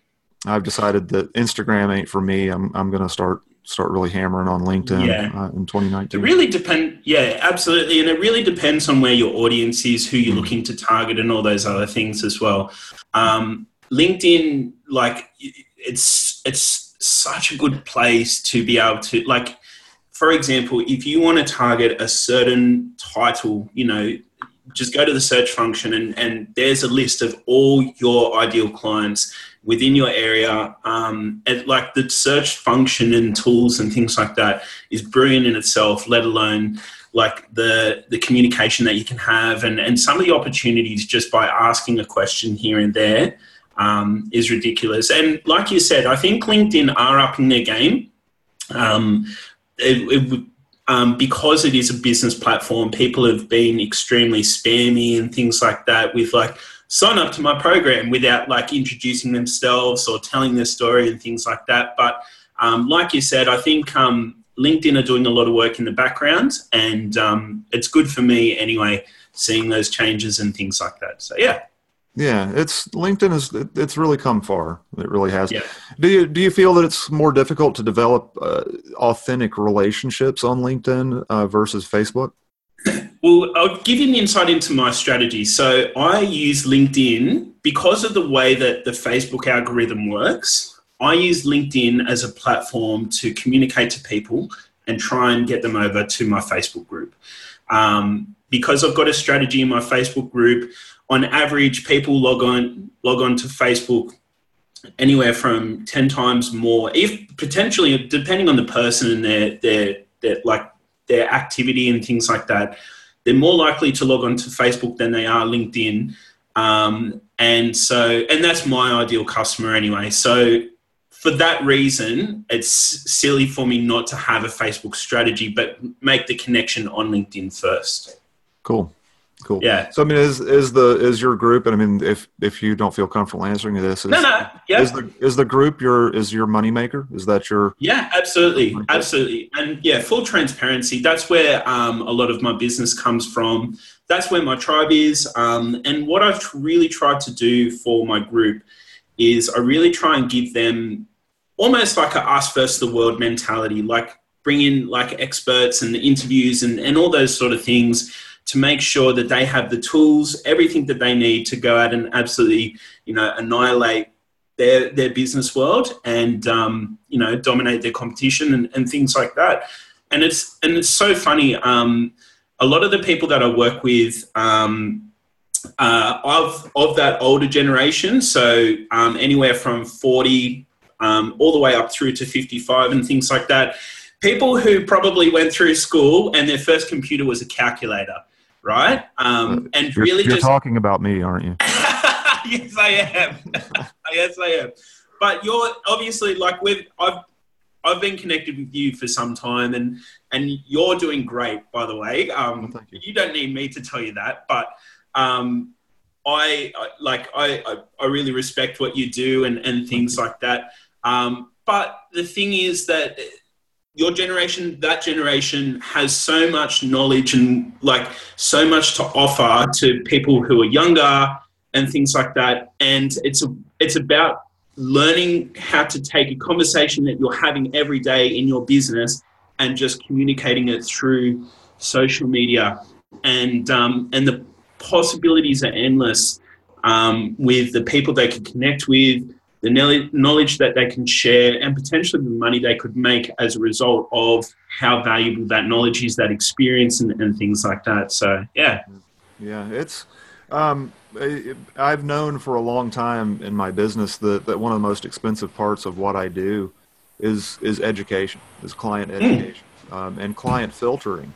Speaker 2: I've decided that Instagram ain't for me. I'm I'm going to start start really hammering on LinkedIn yeah. uh, in 2019.
Speaker 5: It really depend, yeah, absolutely, and it really depends on where your audience is, who you're mm. looking to target, and all those other things as well. Um, LinkedIn, like it's it's such a good place to be able to like. For example, if you want to target a certain title, you know, just go to the search function and, and there's a list of all your ideal clients within your area. Um, and like the search function and tools and things like that is brilliant in itself, let alone like the the communication that you can have and, and some of the opportunities just by asking a question here and there um, is ridiculous. And like you said, I think LinkedIn are upping their game. Um, it, it, um, because it is a business platform, people have been extremely spammy and things like that with like sign up to my program without like introducing themselves or telling their story and things like that. But um, like you said, I think um, LinkedIn are doing a lot of work in the background, and um, it's good for me anyway, seeing those changes and things like that. So yeah.
Speaker 2: Yeah, it's LinkedIn is it's really come far. It really has. Yeah. Do you do you feel that it's more difficult to develop uh, authentic relationships on LinkedIn uh, versus Facebook?
Speaker 5: Well, I'll give you an insight into my strategy. So I use LinkedIn because of the way that the Facebook algorithm works. I use LinkedIn as a platform to communicate to people and try and get them over to my Facebook group. Um, because I've got a strategy in my Facebook group, on average, people log on log on to Facebook anywhere from ten times more, if potentially depending on the person and their their their like their activity and things like that they're more likely to log on to Facebook than they are LinkedIn. Um, and so, and that's my ideal customer anyway. So, for that reason, it's silly for me not to have a Facebook strategy, but make the connection on LinkedIn first.
Speaker 2: Cool. Cool.
Speaker 5: Yeah.
Speaker 2: So I mean, is is the is your group? And I mean, if if you don't feel comfortable answering this, is,
Speaker 5: no, no, yeah.
Speaker 2: Is the is the group your is your moneymaker? Is that your?
Speaker 5: Yeah, absolutely, absolutely, and yeah, full transparency. That's where um, a lot of my business comes from. That's where my tribe is, um, and what I've really tried to do for my group is I really try and give them almost like a us versus the world mentality, like bring in like experts and interviews and and all those sort of things to make sure that they have the tools, everything that they need to go out and absolutely, you know, annihilate their their business world and um, you know dominate their competition and, and things like that. And it's and it's so funny. Um, a lot of the people that I work with um, uh, of of that older generation, so um, anywhere from forty um, all the way up through to fifty five and things like that. People who probably went through school and their first computer was a calculator right? Um, and
Speaker 2: you're,
Speaker 5: really,
Speaker 2: you're
Speaker 5: just
Speaker 2: talking about me, aren't you? [laughs]
Speaker 5: yes, I am. [laughs] yes, I am. But you're obviously like we've I've I've been connected with you for some time, and and you're doing great, by the way. Um, well, you. you. don't need me to tell you that, but um, I, I like I, I, I really respect what you do and and things like that. Um, but the thing is that your generation, that generation has so much knowledge and like so much to offer to people who are younger and things like that. And it's a, it's about learning how to take a conversation that you're having every day in your business and just communicating it through social media. And um, and the possibilities are endless. um, with the people they can connect with, the knowledge that they can share, and potentially the money they could make as a result of how valuable that knowledge is, that experience, and, and things like that. So, yeah.
Speaker 2: Yeah, it's. Um, I've known for a long time in my business that, that one of the most expensive parts of what I do is is education, is client hmm. education, mm. um, and client filtering.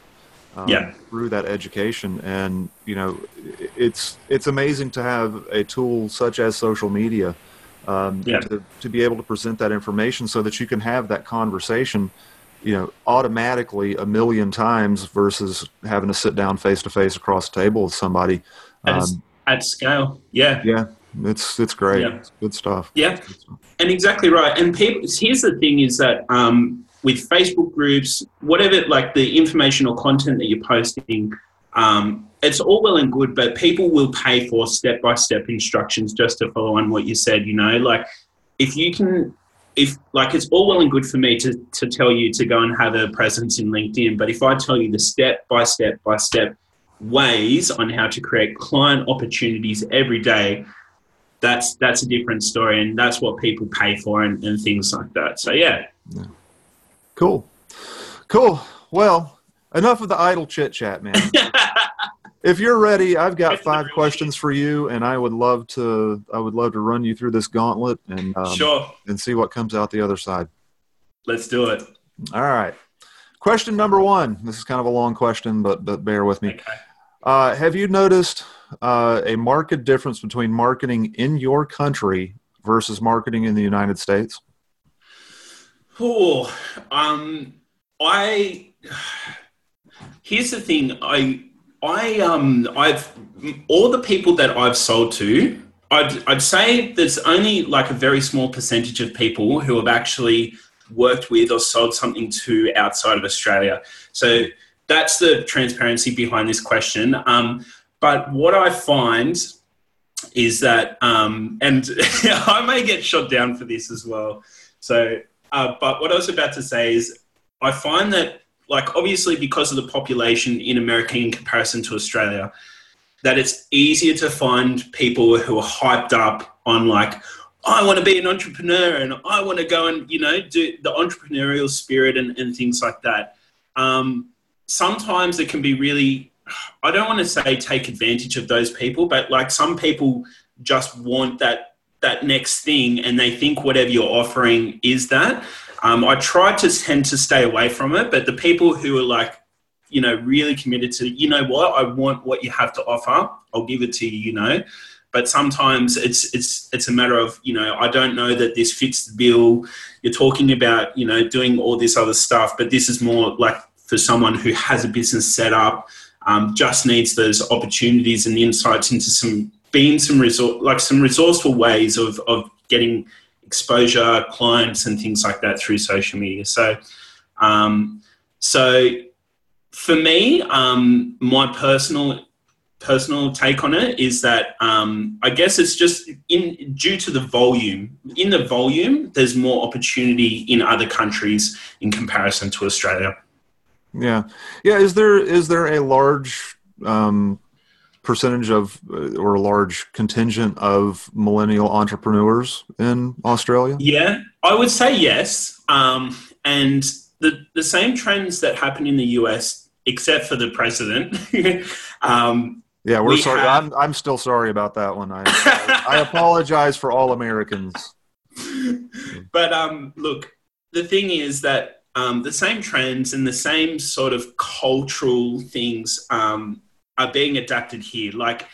Speaker 2: Um,
Speaker 5: yeah.
Speaker 2: through that education, and you know, it's it's amazing to have a tool such as social media um, yeah. to, to be able to present that information so that you can have that conversation you know automatically a million times versus having to sit down face to face across the table with somebody
Speaker 5: um, at scale. Yeah.
Speaker 2: Yeah. It's it's great. Yeah. It's good stuff.
Speaker 5: Yeah. Good stuff. and exactly right. And people here's the thing is that um, with facebook groups whatever like the information or content that you're posting um, it's all well and good, but people will pay for step by step instructions just to follow on what you said. You know, like if you can, if like it's all well and good for me to to tell you to go and have a presence in LinkedIn, but if I tell you the step by step by step ways on how to create client opportunities every day, that's that's a different story, and that's what people pay for and, and things like that. So yeah. yeah.
Speaker 2: Cool. Cool. Well, enough of the idle chit chat, man. [laughs] if you're ready, I've got five questions for you, and I would love to. I would love to run you through this gauntlet and um,
Speaker 5: sure,
Speaker 2: and see what comes out the other side.
Speaker 5: Let's do it.
Speaker 2: All right. Question number one. This is kind of a long question, but but bear with me. Okay. Uh, have you noticed uh, a marked difference between marketing in your country versus marketing in the United States?
Speaker 5: Oh, um, I. [sighs] Here's the thing. I I um I've all the people that I've sold to, I'd I'd say there's only like a very small percentage of people who have actually worked with or sold something to outside of Australia. So that's the transparency behind this question. Um, but what I find is that, um, and [laughs] I may get shot down for this as well. So, uh, but what I was about to say is, I find that like obviously because of the population in America in comparison to Australia, that it's easier to find people who are hyped up on like, I want to be an entrepreneur and I want to go and, you know, do the entrepreneurial spirit and, and things like that. Um, sometimes it can be really, I don't want to say take advantage of those people, but like some people just want that that next thing and they think whatever you're offering is that um, I try to tend to stay away from it, but the people who are like, you know, really committed to, you know what, I want what you have to offer. I'll give it to you, you know. But sometimes it's it's it's a matter of you know I don't know that this fits the bill. You're talking about you know doing all this other stuff, but this is more like for someone who has a business set up, um, just needs those opportunities and insights into some being some resort like some resourceful ways of of getting exposure, clients, and things like that through social media. So, um, so for me, um, my personal personal take on it is that um, I guess it's just in due to the volume. In the volume, there's more opportunity in other countries in comparison to Australia.
Speaker 2: Yeah, yeah. Is there is there a large um, percentage of uh, or a large contingent of millennial entrepreneurs in Australia?
Speaker 5: Yeah, I would say yes. Um, and the the same trends that happen in the US, except for the president. [laughs] um,
Speaker 2: yeah, we're we sorry. Have... I'm I'm still sorry about that one. I I apologize for all Americans. [laughs]
Speaker 5: But um, look, the thing is that um, the same trends and the same sort of cultural things um, are being adapted here. Like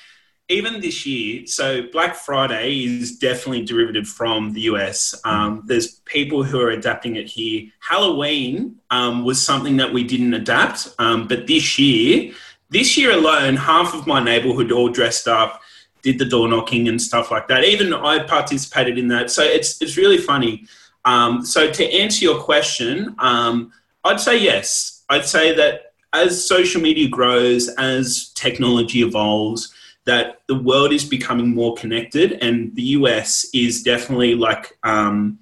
Speaker 5: even this year, so Black Friday is definitely derivative from the US. Um, there's people who are adapting it here. Halloween um, was something that we didn't adapt, um, but this year, this year alone, half of my neighborhood all dressed up, did the door knocking and stuff like that. Even I participated in that. So it's it's really funny. Um, so to answer your question, um, I'd say yes. I'd say that as social media grows, as technology evolves, that the world is becoming more connected, and the US is definitely like um,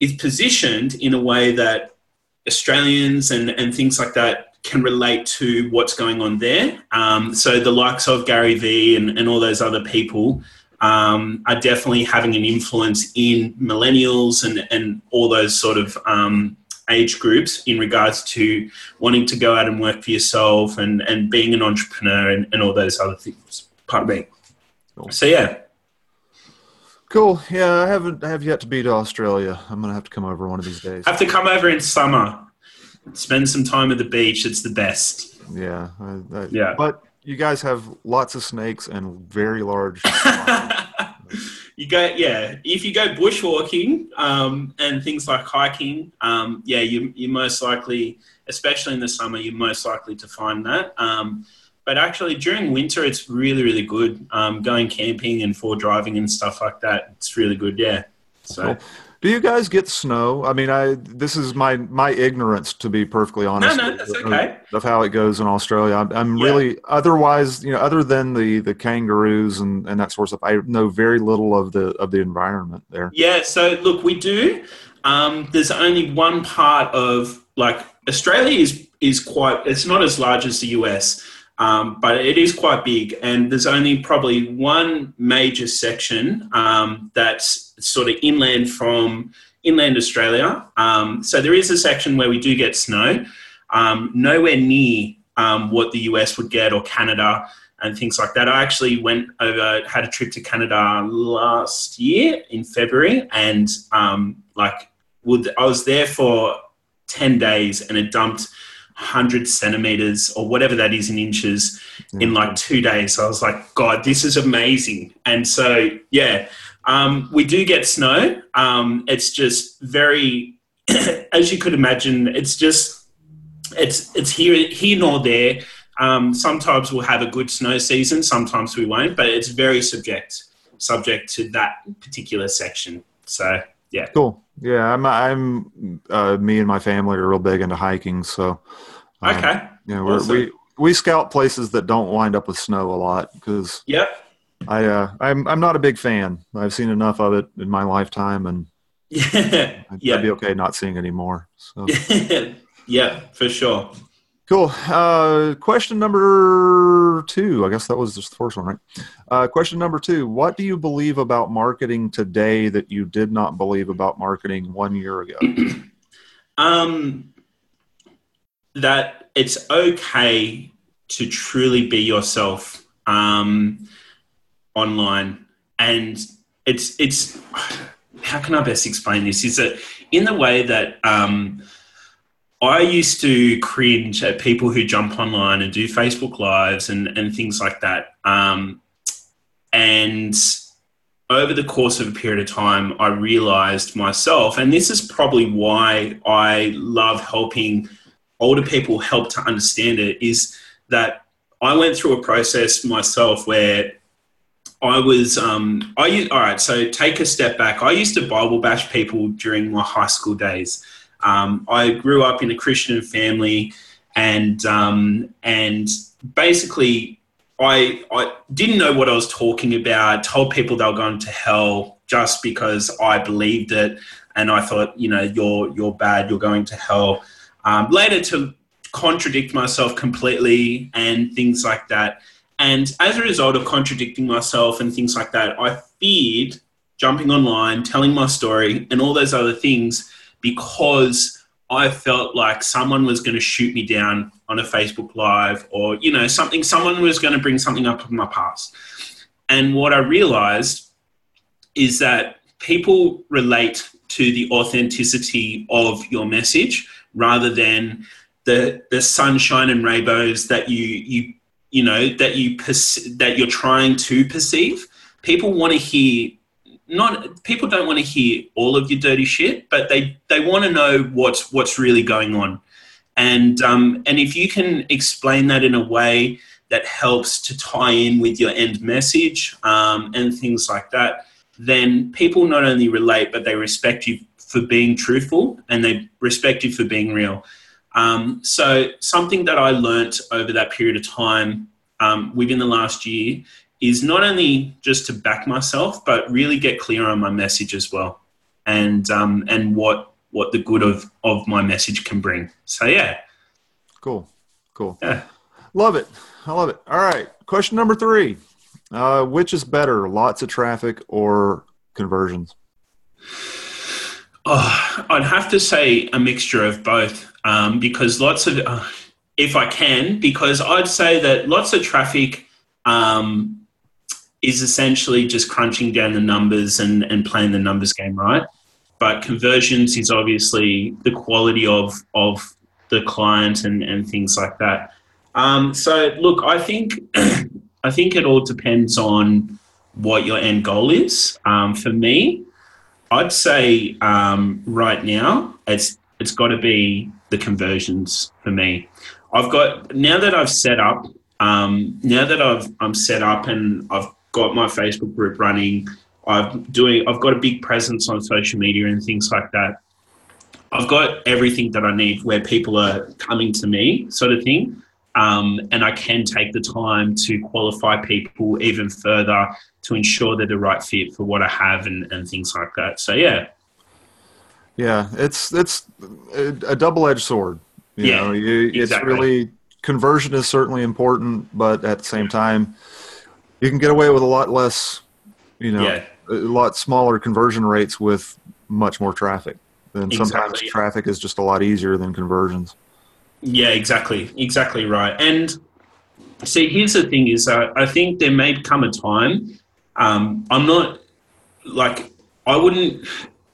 Speaker 5: is positioned in a way that Australians and, and things like that can relate to what's going on there. Um, so the likes of Gary Vee and, and all those other people um, are definitely having an influence in millennials and, and all those sort of um, age groups in regards to wanting to go out and work for yourself and, and being an entrepreneur and, and all those other things. Pardon me. Cool. So yeah.
Speaker 2: Cool. Yeah, I haven't I have yet to be to Australia. I'm gonna have to come over one of these days.
Speaker 5: I Have to come over in summer. Spend some time at the beach. It's the best.
Speaker 2: Yeah. I, I,
Speaker 5: yeah.
Speaker 2: But you guys have lots of snakes and very large. [laughs]
Speaker 5: you go, yeah. If you go bushwalking um, and things like hiking, um, yeah, you you most likely, especially in the summer, you're most likely to find that. Um, but actually, during winter, it's really really good. Um, going camping and for driving and stuff like that, it's really good. Yeah. So.
Speaker 2: Cool. Do you guys get snow? I mean, I this is my my ignorance to be perfectly honest.
Speaker 5: No, no, that's okay.
Speaker 2: Of, of how it goes in Australia, I'm, I'm yeah. really otherwise, you know, other than the the kangaroos and and that sort of stuff, I know very little of the of the environment there.
Speaker 5: Yeah, so look, we do. Um, there's only one part of like Australia is is quite. It's not as large as the US. Um, but it is quite big, and there's only probably one major section um, that's sort of inland from inland Australia. Um, so there is a section where we do get snow, um, nowhere near um, what the US would get or Canada and things like that. I actually went over, had a trip to Canada last year in February, and um, like would I was there for ten days, and it dumped 100 centimeters or whatever that is in inches mm-hmm. in like two days. So I was like, God, this is amazing. And so, yeah, um, we do get snow. Um, it's just very, [clears throat] as you could imagine, it's just, it's, it's here, here nor there. Um, sometimes we'll have a good snow season, sometimes we won't, but it's very subject, subject to that particular section. So, yeah.
Speaker 2: Cool. Yeah, I'm. I'm. Uh, me and my family are real big into hiking, so.
Speaker 5: Um, okay.
Speaker 2: Yeah, awesome. we we scout places that don't wind up with snow a lot because.
Speaker 5: Yep.
Speaker 2: I uh, I'm I'm not a big fan. I've seen enough of it in my lifetime, and [laughs]
Speaker 5: yeah,
Speaker 2: I'd, yeah. I'd be okay not seeing anymore. So. [laughs]
Speaker 5: yeah, for sure.
Speaker 2: Cool. Uh, question number two. I guess that was the first one, right? Uh, question number two. What do you believe about marketing today that you did not believe about marketing one year ago? [clears throat]
Speaker 5: um, that it's okay to truly be yourself um, online, and it's it's. How can I best explain this? Is that in the way that um, I used to cringe at people who jump online and do Facebook Lives and, and things like that. Um, and over the course of a period of time, I realized myself, and this is probably why I love helping older people help to understand it, is that I went through a process myself where I was, um, I all right. So take a step back. I used to Bible bash people during my high school days. Um, I grew up in a Christian family, and um, and basically, I I didn't know what I was talking about. Told people they were going to hell just because I believed it, and I thought, you know, you're you're bad, you're going to hell. Um, later to contradict myself completely and things like that. And as a result of contradicting myself and things like that, I feared jumping online, telling my story, and all those other things because I felt like someone was going to shoot me down on a Facebook Live or, you know, something, someone was going to bring something up from my past. And what I realized is that people relate to the authenticity of your message rather than the, the sunshine and rainbows that you, you, you know, that you, perce- that you're trying to perceive. People want to hear not people don't want to hear all of your dirty shit, but they they want to know what's what's really going on, and um, and if you can explain that in a way that helps to tie in with your end message um, and things like that, then people not only relate but they respect you for being truthful and they respect you for being real. Um, so something that I learnt over that period of time um, within the last year is not only just to back myself, but really get clear on my message as well, and um, and what what the good of of my message can bring. So yeah,
Speaker 2: cool. Cool.
Speaker 5: Yeah.
Speaker 2: Love it. I love it. All right. Question number three. Uh, which is better, lots of traffic or conversions?
Speaker 5: Oh, I'd have to say a mixture of both um, because lots of, uh, if I can, because I'd say that lots of traffic um, is essentially just crunching down the numbers and, and playing the numbers game right. But conversions is obviously the quality of, of the client and, and things like that. Um, so look, I think [clears throat] I think it all depends on what your end goal is. Um, for me, I'd say um, right now it's it's got to be the conversions for me. I've got now that I've set up um, now that I've I'm set up and I've got my Facebook group running. I'm doing. I've got a big presence on social media and things like that. I've got everything that I need where people are coming to me, sort of thing. Um, and I can take the time to qualify people even further to ensure they're the right fit for what I have and, and things like that. So yeah,
Speaker 2: yeah, it's it's a double edged sword. You
Speaker 5: Yeah,
Speaker 2: know, you, it's really conversion is certainly important, but at the same time, you can get away with a lot less. You know,
Speaker 5: Yeah.
Speaker 2: a lot smaller conversion rates with much more traffic. And sometimes traffic is just a lot easier than conversions.
Speaker 5: Yeah, exactly, exactly right. And see, here's the thing: is uh, I think there may come a time. Um, I'm not like I wouldn't.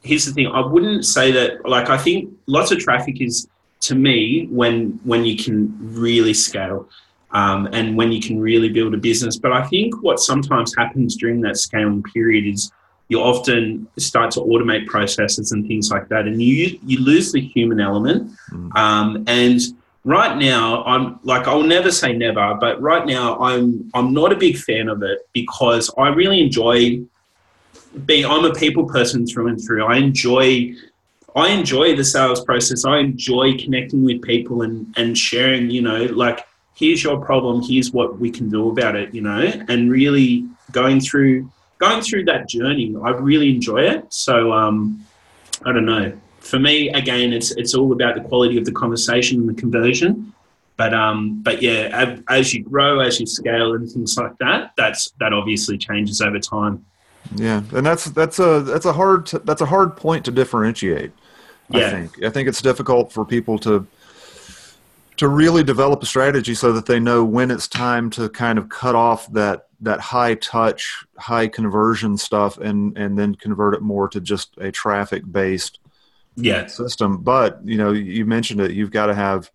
Speaker 5: Here's the thing: I wouldn't say that. Like I think lots of traffic is to me when when you can really scale. Um, and when you can really build a business. But I think what sometimes happens during that scaling period is you often start to automate processes and things like that, and you you lose the human element. Um, and right now, I'm like I'll never say never, but right now I'm I'm not a big fan of it because I really enjoy being. I'm a people person through and through. I enjoy. I enjoy the sales process. I enjoy connecting with people and, and sharing, you know, like, here's your problem, here's what we can do about it, you know, and really going through going through that journey. I really enjoy it. So um, I don't know. For me, again, it's it's all about the quality of the conversation and the conversion. But um, but yeah, ab- as you grow, as you scale, and things like that, that's that obviously changes over time.
Speaker 2: Yeah, and that's that's a that's a hard that's a hard point to differentiate. I
Speaker 5: Yeah.
Speaker 2: think I think it's difficult for people to to really develop a strategy so that they know when it's time to kind of cut off that that high touch, high conversion stuff and and then convert it more to just a traffic based
Speaker 5: Yeah,
Speaker 2: system. But you know, you mentioned it. You've got to have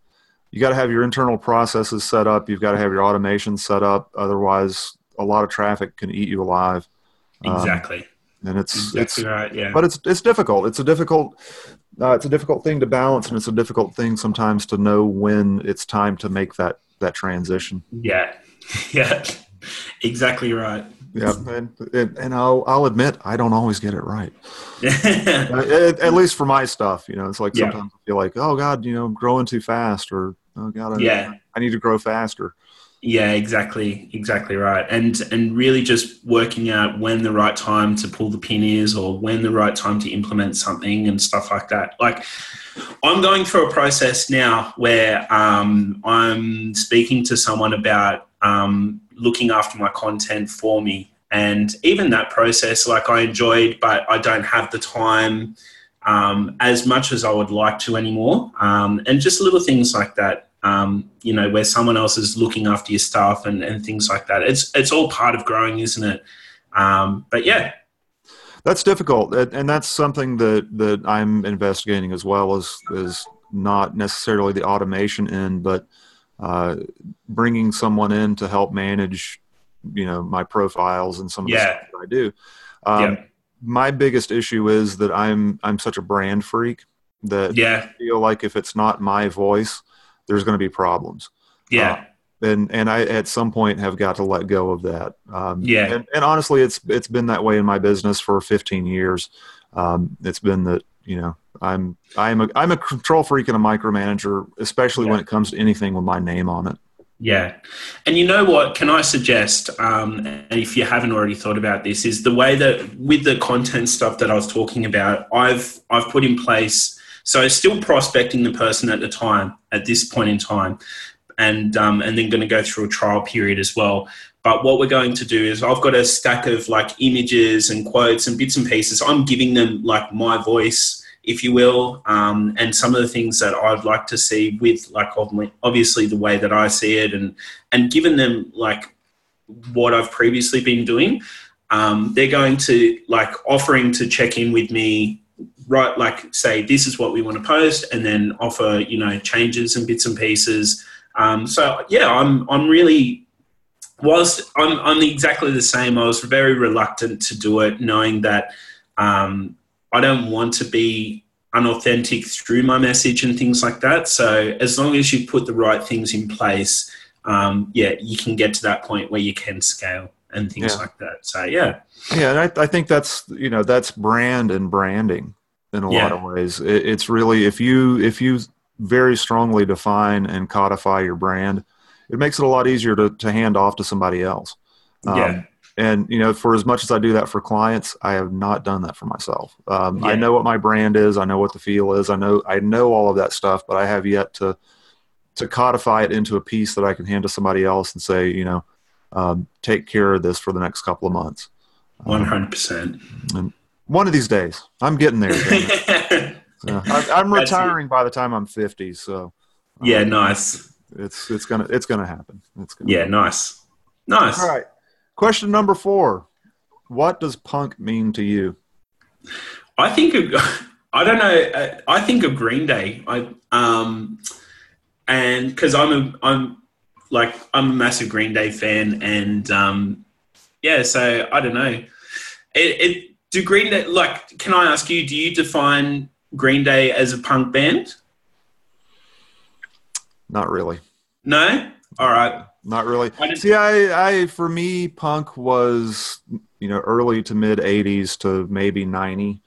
Speaker 2: you got to have your internal processes set up. You've got to have your automation set up. Otherwise, a lot of traffic can eat you alive. Um,
Speaker 5: exactly,
Speaker 2: and it's it's
Speaker 5: right. Yeah,
Speaker 2: but it's it's difficult. It's a difficult uh, it's a difficult thing to balance, and it's a difficult thing sometimes to know when it's time to make that that transition.
Speaker 5: yeah, [laughs] yeah, exactly right.
Speaker 2: Yeah, and and, I'll I'll admit I don't always get it right. [laughs] Uh, at, at least for my stuff, you know, it's like
Speaker 5: Yeah.
Speaker 2: sometimes I feel like, oh God, you know, I'm growing too fast, or oh God, I,
Speaker 5: Yeah.
Speaker 2: I need to grow faster.
Speaker 5: Yeah, exactly, exactly right. And and really just working out when the right time to pull the pin is, or when the right time to implement something and stuff like that. Like I'm going through a process now where um, I'm speaking to someone about um, looking after my content for me, and even that process, like I enjoyed, but I don't have the time um, as much as I would like to anymore, um, and just little things like that um, you know, where someone else is looking after your stuff and, and things like that. It's it's all part of growing, isn't it? Um, but yeah,
Speaker 2: That's difficult, and that's something that that I'm investigating as well as is not necessarily the automation end, but uh, bringing someone in to help manage, you know, my profiles and some of the stuff that I do. Um,
Speaker 5: Yeah.
Speaker 2: My biggest issue is that I'm I'm such a brand freak that
Speaker 5: yeah,
Speaker 2: I feel like if it's not my voice, there's going to be problems.
Speaker 5: yeah,
Speaker 2: and and I at some point have got to let go of that. Um,
Speaker 5: Yeah.
Speaker 2: and, and honestly, it's it's been that way in my business for 15 years. Um, it's been that you know I'm I'm a I'm a control freak and a micromanager, especially when it comes to anything with my name on it.
Speaker 5: yeah. And you know what? Can I suggest, um, and if you haven't already thought about this, is the way that with the content stuff that I was talking about, I've I've put in place. So still prospecting the person at the time at this point in time. and um, and then going to go through a trial period as well. But what we're going to do is I've got a stack of like images and quotes and bits and pieces. I'm giving them like my voice, if you will, um, and some of the things that I'd like to see with like obviously the way that I see it, and and given them like what I've previously been doing. Um, they're going to like offering to check in with me right like say this is what we want to post and then offer you know changes and bits and pieces um, so yeah i'm i'm really whilst I'm, I'm exactly the same i was very reluctant to do it knowing that um, i don't want to be unauthentic through my message and things like that so as long as you put the right things in place um, yeah you can get to that point where you can scale and things yeah. like that so yeah
Speaker 2: yeah and I, I think that's you know that's brand and branding in a yeah. lot of ways. It, it's really if you if you very strongly define and codify your brand, it makes it a lot easier to to hand off to somebody else. Um, yeah. And you know, for as much as I do that for clients, I have not done that for myself. Um, yeah. I know what my brand is. I know what the feel is. I know I know all of that stuff, but I have yet to to codify it into a piece that I can hand to somebody else and say, you know, um, take care of this for the next couple of months.
Speaker 5: One hundred percent.
Speaker 2: One of these days, I'm getting there. [laughs] [laughs] so, I, am retiring by the time I'm 50, so
Speaker 5: um, yeah, nice.
Speaker 2: It's it's gonna it's gonna happen. It's gonna
Speaker 5: yeah,
Speaker 2: happen.
Speaker 5: nice, nice.
Speaker 2: All right. Question number four: What does punk mean to you?
Speaker 5: I think of, [laughs] I don't know. I think of Green Day. I um, and because I'm a I'm like I'm a massive Green Day fan, and um, yeah, so I don't know. It, it do Green Day like? Can I ask you? Do you define Green Day as a punk band?
Speaker 2: Not really.
Speaker 5: No. All right.
Speaker 2: Not really. I See, I, I, for me, punk was, you know, early to mid '80s to maybe '90.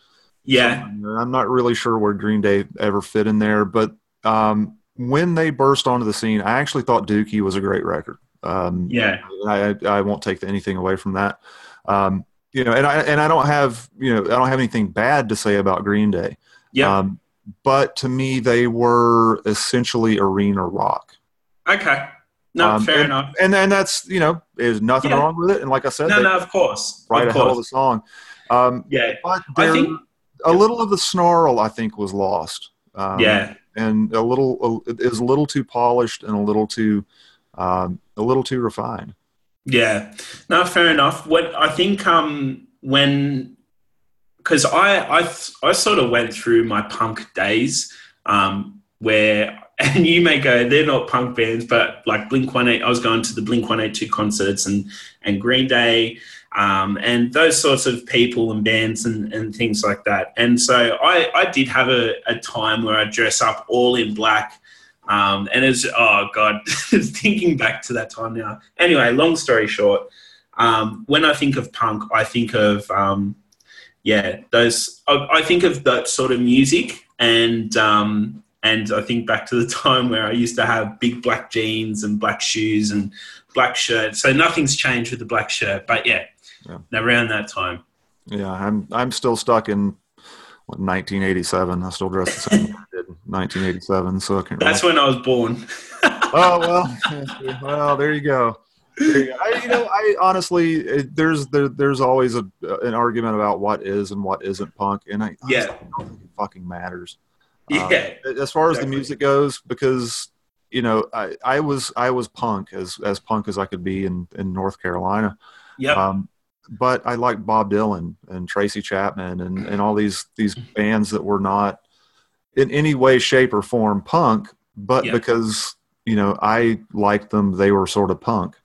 Speaker 5: Yeah.
Speaker 2: I'm not really sure where Green Day ever fit in there, but um, when they burst onto the scene, I actually thought Dookie was a great record. Um,
Speaker 5: yeah.
Speaker 2: I, I won't take anything away from that. Um, you know, and I and I don't have you know I don't have anything bad to say about Green Day.
Speaker 5: Yeah. Um,
Speaker 2: but to me, they were essentially arena rock.
Speaker 5: Okay. No, um, fair
Speaker 2: and,
Speaker 5: enough.
Speaker 2: And then that's you know, there's nothing yeah. wrong with it. And like I said,
Speaker 5: no, no, of course,
Speaker 2: right
Speaker 5: of
Speaker 2: a
Speaker 5: course.
Speaker 2: of a song. Um,
Speaker 5: yeah,
Speaker 2: but I think a little of the snarl I think was lost.
Speaker 5: Um, yeah,
Speaker 2: and a little is a little too polished and a little too um, a little too refined.
Speaker 5: Yeah, no, fair enough. What I think um, when because I, I I sort of went through my punk days um, where [laughs] and you may go they're not punk bands but like Blink One Eight I was going to the Blink One Eight Two concerts and and Green Day um, and those sorts of people and bands and, and things like that and so I I did have a, a time where I dress up all in black um, and it's oh god, [laughs] thinking back to that time now. Anyway, long story short, um, when I think of punk, I think of um, yeah, those. I, I, think of that sort of music, and um, and I think back to the [laughs] time where I used to have big black jeans and black shoes and black shirt. So nothing's changed with the black shirt, but yeah, yeah. around that time.
Speaker 2: Yeah, I'm I'm still stuck in what, 1987. I still dress the same. 1987. So I can.
Speaker 5: That's when I was born.
Speaker 2: oh [laughs] well, [laughs] well there you go. You. I, you know, I honestly, it, there's there, there's always a an argument about what is and what isn't punk, and I
Speaker 5: yeah,
Speaker 2: don't think it fucking matters. [laughs]
Speaker 5: Yeah.
Speaker 2: Um, as far as the music goes, because you know, I, I was I was punk as as punk as I could be in in North Carolina.
Speaker 5: Yeah.
Speaker 2: Um, but I like Bob Dylan and Tracy Chapman and, and all these these bands that were not in any way, shape, or form punk, but because you know I liked them, they were sort of punk.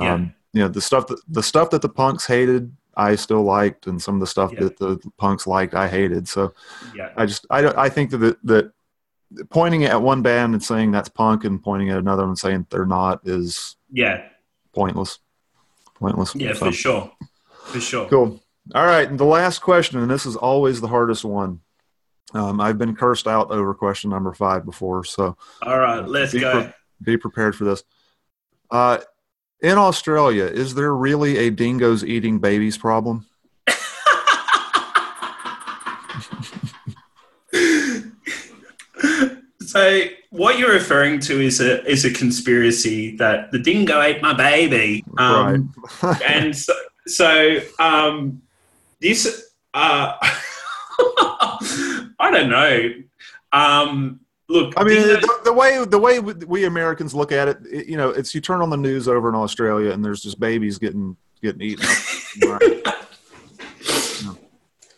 Speaker 5: Yeah. Um,
Speaker 2: you know the stuff that the stuff that the punks hated, I still liked, and some of the stuff yeah. that the punks liked, I hated. So
Speaker 5: yeah.
Speaker 2: I just I don't I think that that pointing at one band and saying that's punk and pointing at another and saying they're not is
Speaker 5: yeah
Speaker 2: pointless. Pointless.
Speaker 5: Yeah, so. for sure. For sure.
Speaker 2: Cool. All right, and the last question, and this is always the hardest one. Um, I've been cursed out over question number five before, so
Speaker 5: all right, let's
Speaker 2: be
Speaker 5: go.
Speaker 2: Pre- be prepared for this. Uh, in Australia, is there really a dingoes eating babies problem? [laughs]
Speaker 5: so what you're referring to is a is a conspiracy that the dingo ate my baby, um,
Speaker 2: right. [laughs]
Speaker 5: and so, so um, this uh, [laughs] I don't know. Um, look,
Speaker 2: I mean, the, the way the way we Americans look at it, it, you know, it's you turn on the news over in Australia and there's just babies getting getting eaten up. [laughs]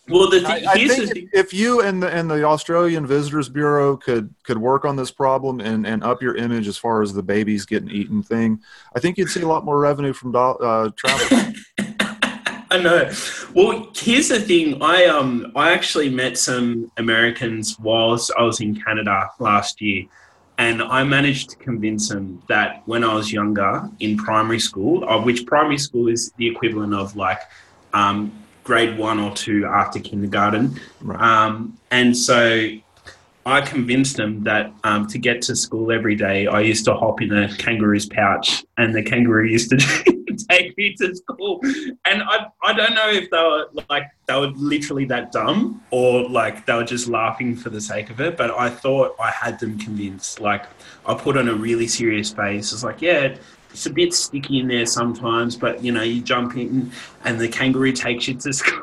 Speaker 5: well, the
Speaker 2: I,
Speaker 5: thing,
Speaker 2: I think
Speaker 5: the
Speaker 2: if, if you and the and the Australian Visitors Bureau could could work on this problem and, and up your image as far as the babies getting eaten thing, I think you'd see a lot more revenue from do, uh, travel. [laughs] [laughs]
Speaker 5: I know. Well, here's the thing. I um I actually met some Americans whilst I was in Canada last year, and I managed to convince them that when I was younger in primary school, uh, which primary school is the equivalent of like um, grade one or two after kindergarten,
Speaker 2: Right.
Speaker 5: um, and so I convinced them that um, to get to school every day, I used to hop in a kangaroo's pouch, and the kangaroo used to [laughs] take me to school. And I, I don't know if they were like they were literally that dumb or like they were just laughing for the sake of it. But I thought I had them convinced. Like I put on a really serious face. It's like, yeah, it's a bit sticky in there sometimes, but you know, you jump in and the kangaroo takes you to [laughs] school.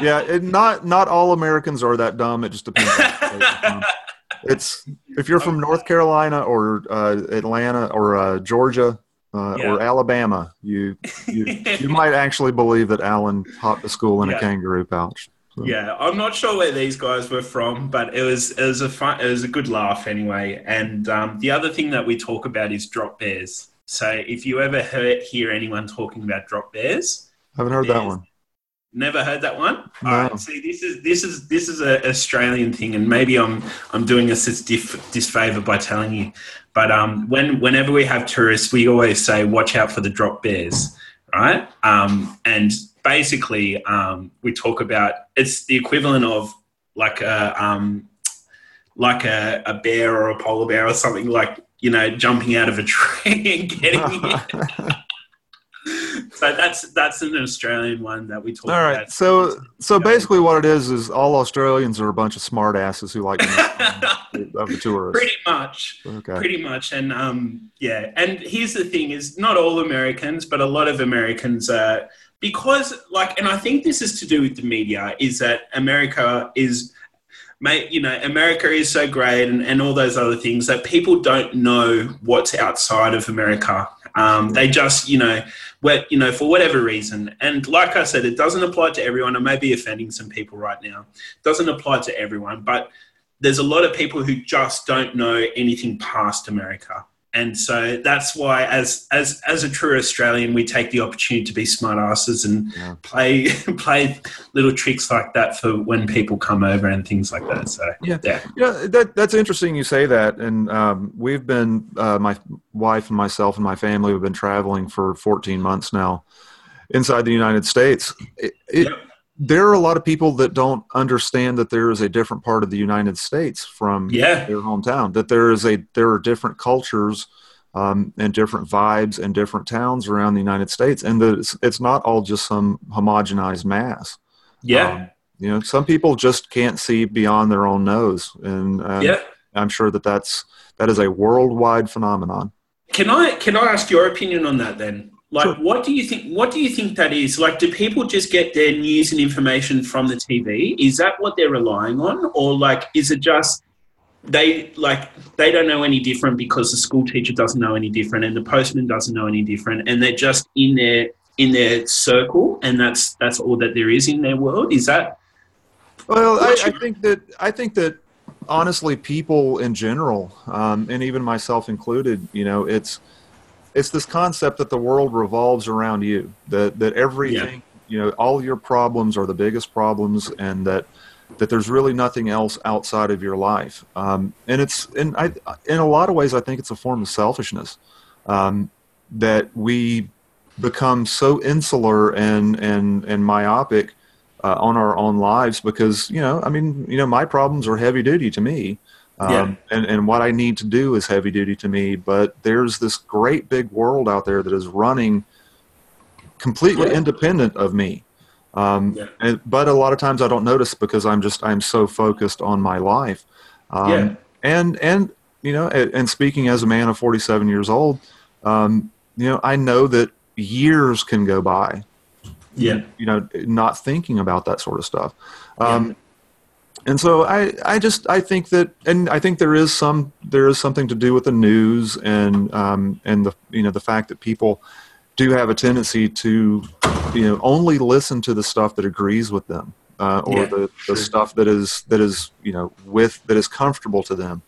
Speaker 2: Yeah, it, not not all Americans are that dumb. It just depends. On the state you're [laughs] from. it's if you're from North Carolina or uh, Atlanta or uh, Georgia uh, or Alabama, you you [laughs] you might actually believe that Alan hopped to school in
Speaker 5: Yeah.
Speaker 2: a kangaroo pouch. So,
Speaker 5: Yeah, I'm not sure where these guys were from, but it was it was a fun, it was a good laugh anyway. And um, the other thing that we talk about is drop bears. So if you ever heard, hear anyone talking about drop bears, I
Speaker 2: haven't heard that one.
Speaker 5: never heard that one.
Speaker 2: No.
Speaker 5: All right, see, this is this is this is a Australian thing, and maybe I'm I'm doing us this dif- disfavor by telling you. But um, when whenever we have tourists, we always say, "Watch out for the drop bears," right? Um, and basically, um, we talk about it's the equivalent of like a um, like a, a bear or a polar bear or something like you know jumping out of a tree and getting [laughs] so that's that's an Australian one that we talk
Speaker 2: All right. So so basically, what it is is all Australians are a bunch of smartasses who like to [laughs] of the tourists.
Speaker 5: pretty much
Speaker 2: Okay.
Speaker 5: pretty much and um yeah and here's the thing is not all americans but a lot of americans are because like and i think this is to do with the media is that america is mate you know america is so great and, and all those other things that people don't know what's outside of america um, they just you know you know for whatever reason. And like i said it doesn't apply to everyone. I may be offending some people right now. Doesn't apply to everyone but there's a lot of people who just don't know anything past America. And so that's why, as as as a true Australian, we take the opportunity to be smart asses and
Speaker 2: Yeah.
Speaker 5: play [laughs] play little tricks like that for when people come over and things like that. So
Speaker 2: Yeah.
Speaker 5: yeah,
Speaker 2: Yeah, that, that's interesting you say that. And um, we've been, uh, my wife and myself and my family have been traveling for 14 months now inside the United States. It, it,
Speaker 5: Yep.
Speaker 2: There are a lot of people that don't understand that there is a different part of the United States from
Speaker 5: yeah,
Speaker 2: their hometown, that there is a, there are different cultures um, and different vibes and different towns around the United States. And that it's, it's not all just some homogenized mass.
Speaker 5: yeah,
Speaker 2: Um, you know, some people just can't see beyond their own nose, and um,
Speaker 5: yeah.
Speaker 2: I'm sure that that's that is a worldwide phenomenon.
Speaker 5: Can I can I ask your opinion on that then? Like,
Speaker 2: Sure.
Speaker 5: what do you think? What do you think that is? Like, do people just get their news and information from the TV? Is that what they're relying on, or like, is it just they like they don't know any different because the school teacher doesn't know any different and the postman doesn't know any different, and they're just in their in their circle, and that's that's all that there is in their world. Is that
Speaker 2: Well, I, I think that I think that honestly, people in general, um, and even myself included, you know, it's it's this concept that the world revolves around you. That that everything, you know, all your problems are the biggest problems, and that that there's really nothing else outside of your life. Um, and it's and I in a lot of ways, I think it's a form of selfishness um, that we become so insular and and and myopic uh, on our own lives because you know I mean you know my problems are heavy duty to me um,
Speaker 5: Yeah.
Speaker 2: and and what I need to do is heavy duty to me but there's this great big world out there that is running completely
Speaker 5: Yeah.
Speaker 2: independent of me um,
Speaker 5: Yeah.
Speaker 2: and, but a lot of times I don't notice because I'm just I'm so focused on my life um,
Speaker 5: Yeah.
Speaker 2: and and you know, and, and speaking as a man of 47 years old, um, you know, I know that years can go by.
Speaker 5: Yeah.
Speaker 2: You know, not thinking about that sort of stuff. Um, and so I, I just I think that and I think there is some there is something to do with the news and um, and the you know the fact that people do have a tendency to you know only listen to the stuff that agrees with them uh, or
Speaker 5: Yeah,
Speaker 2: the, the
Speaker 5: sure.
Speaker 2: stuff that is that is you know with that is comfortable to them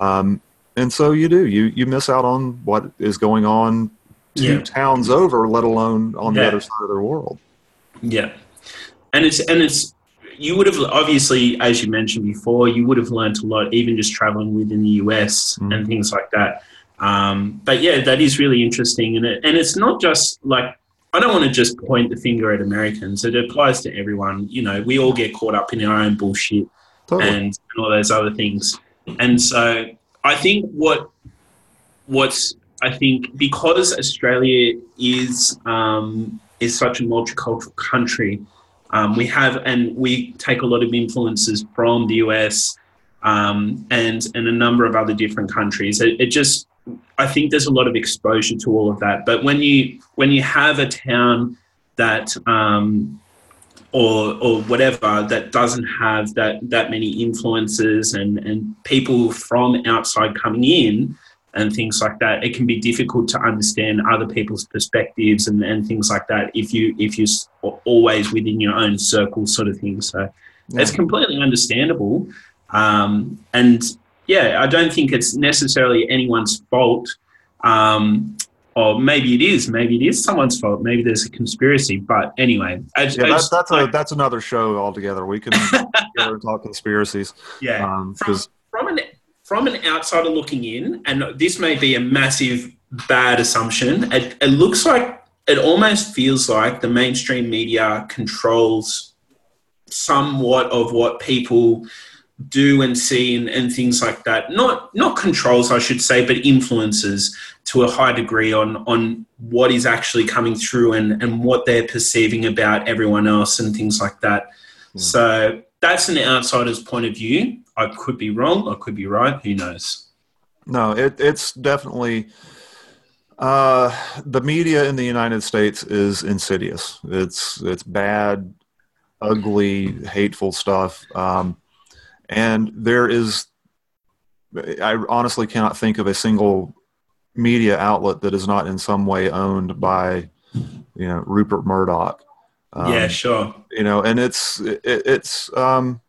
Speaker 2: um, and so you do you you miss out on what is going on two
Speaker 5: Yeah.
Speaker 2: towns over let alone on the other side of the world
Speaker 5: Yeah, and it's and it's you would have obviously, as you mentioned before, you would have learned a lot even just traveling within the US
Speaker 2: Mhm.
Speaker 5: and things like that. Um, but yeah, that is really interesting, and it, and it's not just like I don't want to just point the finger at Americans. It applies to everyone. You know, we all get caught up in our own bullshit
Speaker 2: totally
Speaker 5: and, and all those other things. And so I think what what's I think because Australia is um, is such a multicultural country, um, we have and we take a lot of influences from the US um, and and a number of other different countries. It, it just I think there's a lot of exposure to all of that. But when you when you have a town that um, or or whatever that doesn't have that that many influences and and people from outside coming in and things like that it can be difficult to understand other people's perspectives and, and things like that if you if you're always within your own circle sort of thing so
Speaker 2: Yeah.
Speaker 5: it's completely understandable um, and yeah i don't think it's necessarily anyone's fault um, or maybe it is maybe it is someone's fault maybe there's a conspiracy but anyway I,
Speaker 2: yeah,
Speaker 5: I
Speaker 2: that's
Speaker 5: just-
Speaker 2: that's a that's another show altogether. We can get together and talk conspiracies
Speaker 5: yeah from,
Speaker 2: because
Speaker 5: from an from an outsider looking in, and this may be a massive bad assumption. It, it looks like it almost feels like the mainstream media controls somewhat of what people do and see and, and things like that. Not not controls, I should say, but influences to a high degree on on what is actually coming through and, and what they're perceiving about everyone else and things like that.
Speaker 2: Yeah.
Speaker 5: So that's an outsider's point of view. I could be wrong, I could be right, who knows?
Speaker 2: no, it, it's definitely uh, the media in the United States is insidious. It's it's bad, ugly, hateful stuff, um, and there is. I honestly cannot think of a single media outlet that is not in some way owned by, you know, Rupert Murdoch. Um,
Speaker 5: yeah, sure.
Speaker 2: you know, and it's it, it's um,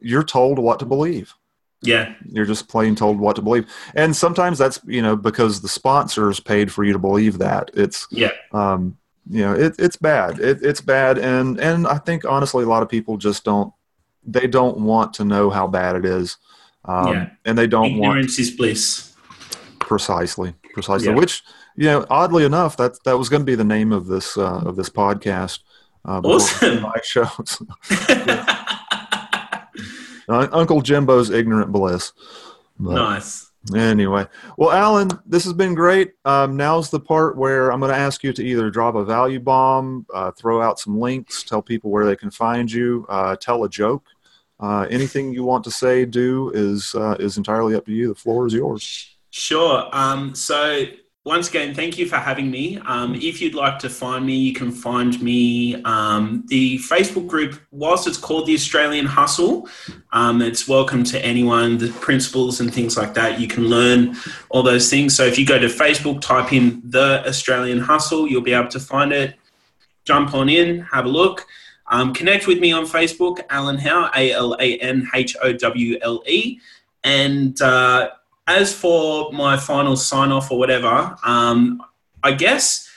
Speaker 2: you're told what to believe.
Speaker 5: Yeah,
Speaker 2: You're just plain told what to believe, and sometimes that's you know because the sponsors paid for you to believe that. It's
Speaker 5: yeah,
Speaker 2: um, you know it, it's bad. It, it's bad, and and I think honestly a lot of people just don't they don't want to know how bad it is, um,
Speaker 5: Yeah.
Speaker 2: and they don't want
Speaker 5: ignorance is bliss.
Speaker 2: precisely precisely
Speaker 5: Yeah.
Speaker 2: which you know oddly enough that that was going to be the name of this uh, of this podcast. Uh,
Speaker 5: Awesome. [laughs]
Speaker 2: My shows. [laughs] Uh, Uncle Jimbo's ignorant bliss. But
Speaker 5: nice.
Speaker 2: anyway, well, Alan, this has been great. Um, now's the part where I'm going to ask you to either drop a value bomb, uh, throw out some links, tell people where they can find you, uh, tell a joke. Uh, anything you want to say, do is uh, is entirely up to you. The floor is yours.
Speaker 5: Sure. Um, so once again, thank you for having me. Um, if you'd like to find me, you can find me um, the Facebook group. Whilst it's called the Australian Hustle, um, it's welcome to anyone. The principles and things like that, you can learn all those things. So if you go to Facebook, type in the Australian Hustle, you'll be able to find it. Jump on in, have a look. Um, connect with me on Facebook, Alan Howle, A L A N H O W L E. And uh, as for my final sign off or whatever, um, I guess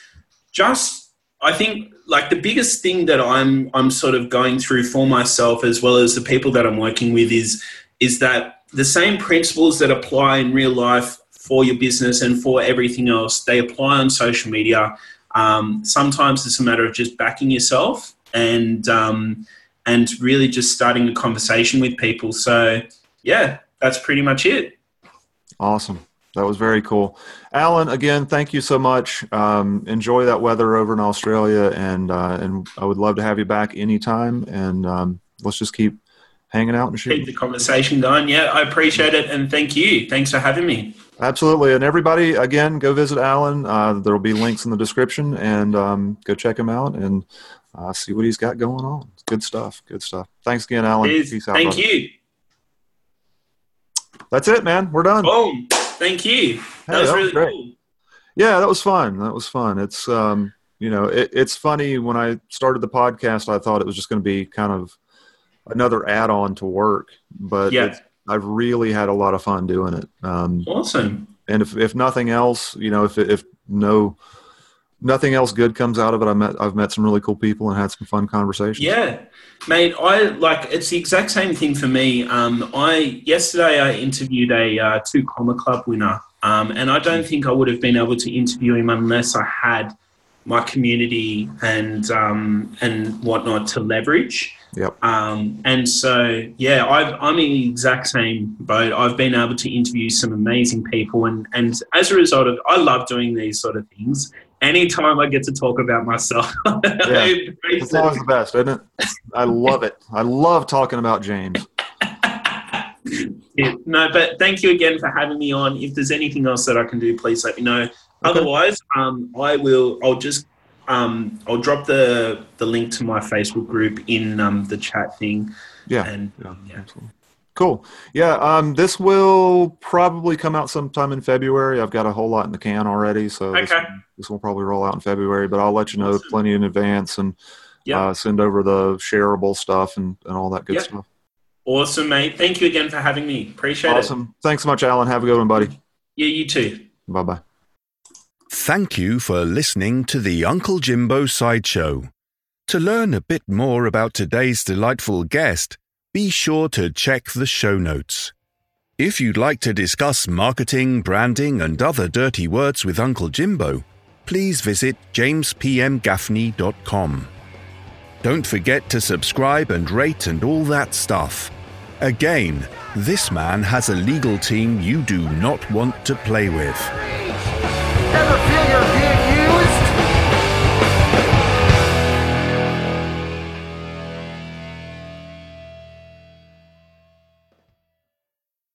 Speaker 5: just I think like the biggest thing that I'm I'm sort of going through for myself as well as the people that I'm working with is is that the same principles that apply in real life for your business and for everything else they apply on social media. Um, sometimes it's a matter of just backing yourself and um, and really just starting a conversation with people. So yeah, that's pretty much it.
Speaker 2: Awesome. That was very cool. Alan, again, thank you so much. Um, enjoy that weather over in Australia, and uh, and I would love to have you back anytime. And um, let's just keep hanging out and
Speaker 5: keep the conversation going. Yeah, I appreciate it, and thank you. Thanks for having me.
Speaker 2: Absolutely. And everybody, again, go visit Alan. Uh, there will be links in the description and um, go check him out and uh, see what he's got going on. Good stuff. Good stuff. Thanks again, Alan. Peace out.
Speaker 5: Thank
Speaker 2: brother.
Speaker 5: you.
Speaker 2: That's it, man. We're done.
Speaker 5: Boom. Thank you. That
Speaker 2: Hey,
Speaker 5: was
Speaker 2: that was
Speaker 5: really
Speaker 2: great.
Speaker 5: cool.
Speaker 2: Yeah, that was fun. That was fun. It's um, you know, it, it's funny when I started the podcast, I thought it was just going to be kind of another add-on to work, but
Speaker 5: Yeah.
Speaker 2: I've really had a lot of fun doing it. Um,
Speaker 5: Awesome.
Speaker 2: and if if nothing else, you know, if if no nothing else good comes out of it, I met I've met some really cool people and had some fun conversations.
Speaker 5: Yeah, mate. I like it's the exact same thing for me. Um, I yesterday I interviewed a uh, two comma club winner, um, and I don't think I would have been able to interview him unless I had my community and um, and whatnot to leverage.
Speaker 2: Yep.
Speaker 5: Um, and so, yeah, I've, I'm in the exact same boat. I've been able to interview some amazing people, and and as a result of, I love doing these sort of things. Anytime I get to talk about myself, [laughs] makes
Speaker 2: It's always the best, isn't it? I love it. I love talking about James.
Speaker 5: Yeah, no, but thank you again for having me on. If there's anything else that I can do, please let me know. Otherwise, um, I will. I'll just. Um, I'll drop the the link to my Facebook group in um, the chat thing.
Speaker 2: Yeah.
Speaker 5: And
Speaker 2: Yeah,
Speaker 5: yeah.
Speaker 2: absolutely. Cool. Yeah, um, this will probably come out sometime in February. I've got a whole lot in the can already, so this,
Speaker 5: Okay.
Speaker 2: this will probably roll out in February. But I'll let you know
Speaker 5: Awesome.
Speaker 2: plenty in advance and
Speaker 5: Yeah.
Speaker 2: uh, send over the shareable stuff and, and all that good
Speaker 5: Yeah.
Speaker 2: stuff.
Speaker 5: Awesome, mate. Thank you again for having me. Appreciate it.
Speaker 2: Awesome. Thanks so much, Alan. Have a good one, buddy.
Speaker 5: Yeah, you too.
Speaker 2: Bye bye.
Speaker 1: Thank you for listening to the Uncle Jimbo Sideshow. To learn a bit more about today's delightful guest, be sure to check the show notes. If you'd like to discuss marketing, branding, and other dirty words with Uncle Jimbo, please visit jamespmgaffney.com. Don't forget to subscribe and rate and all that stuff. Again, this man has a legal team you do not want to play with.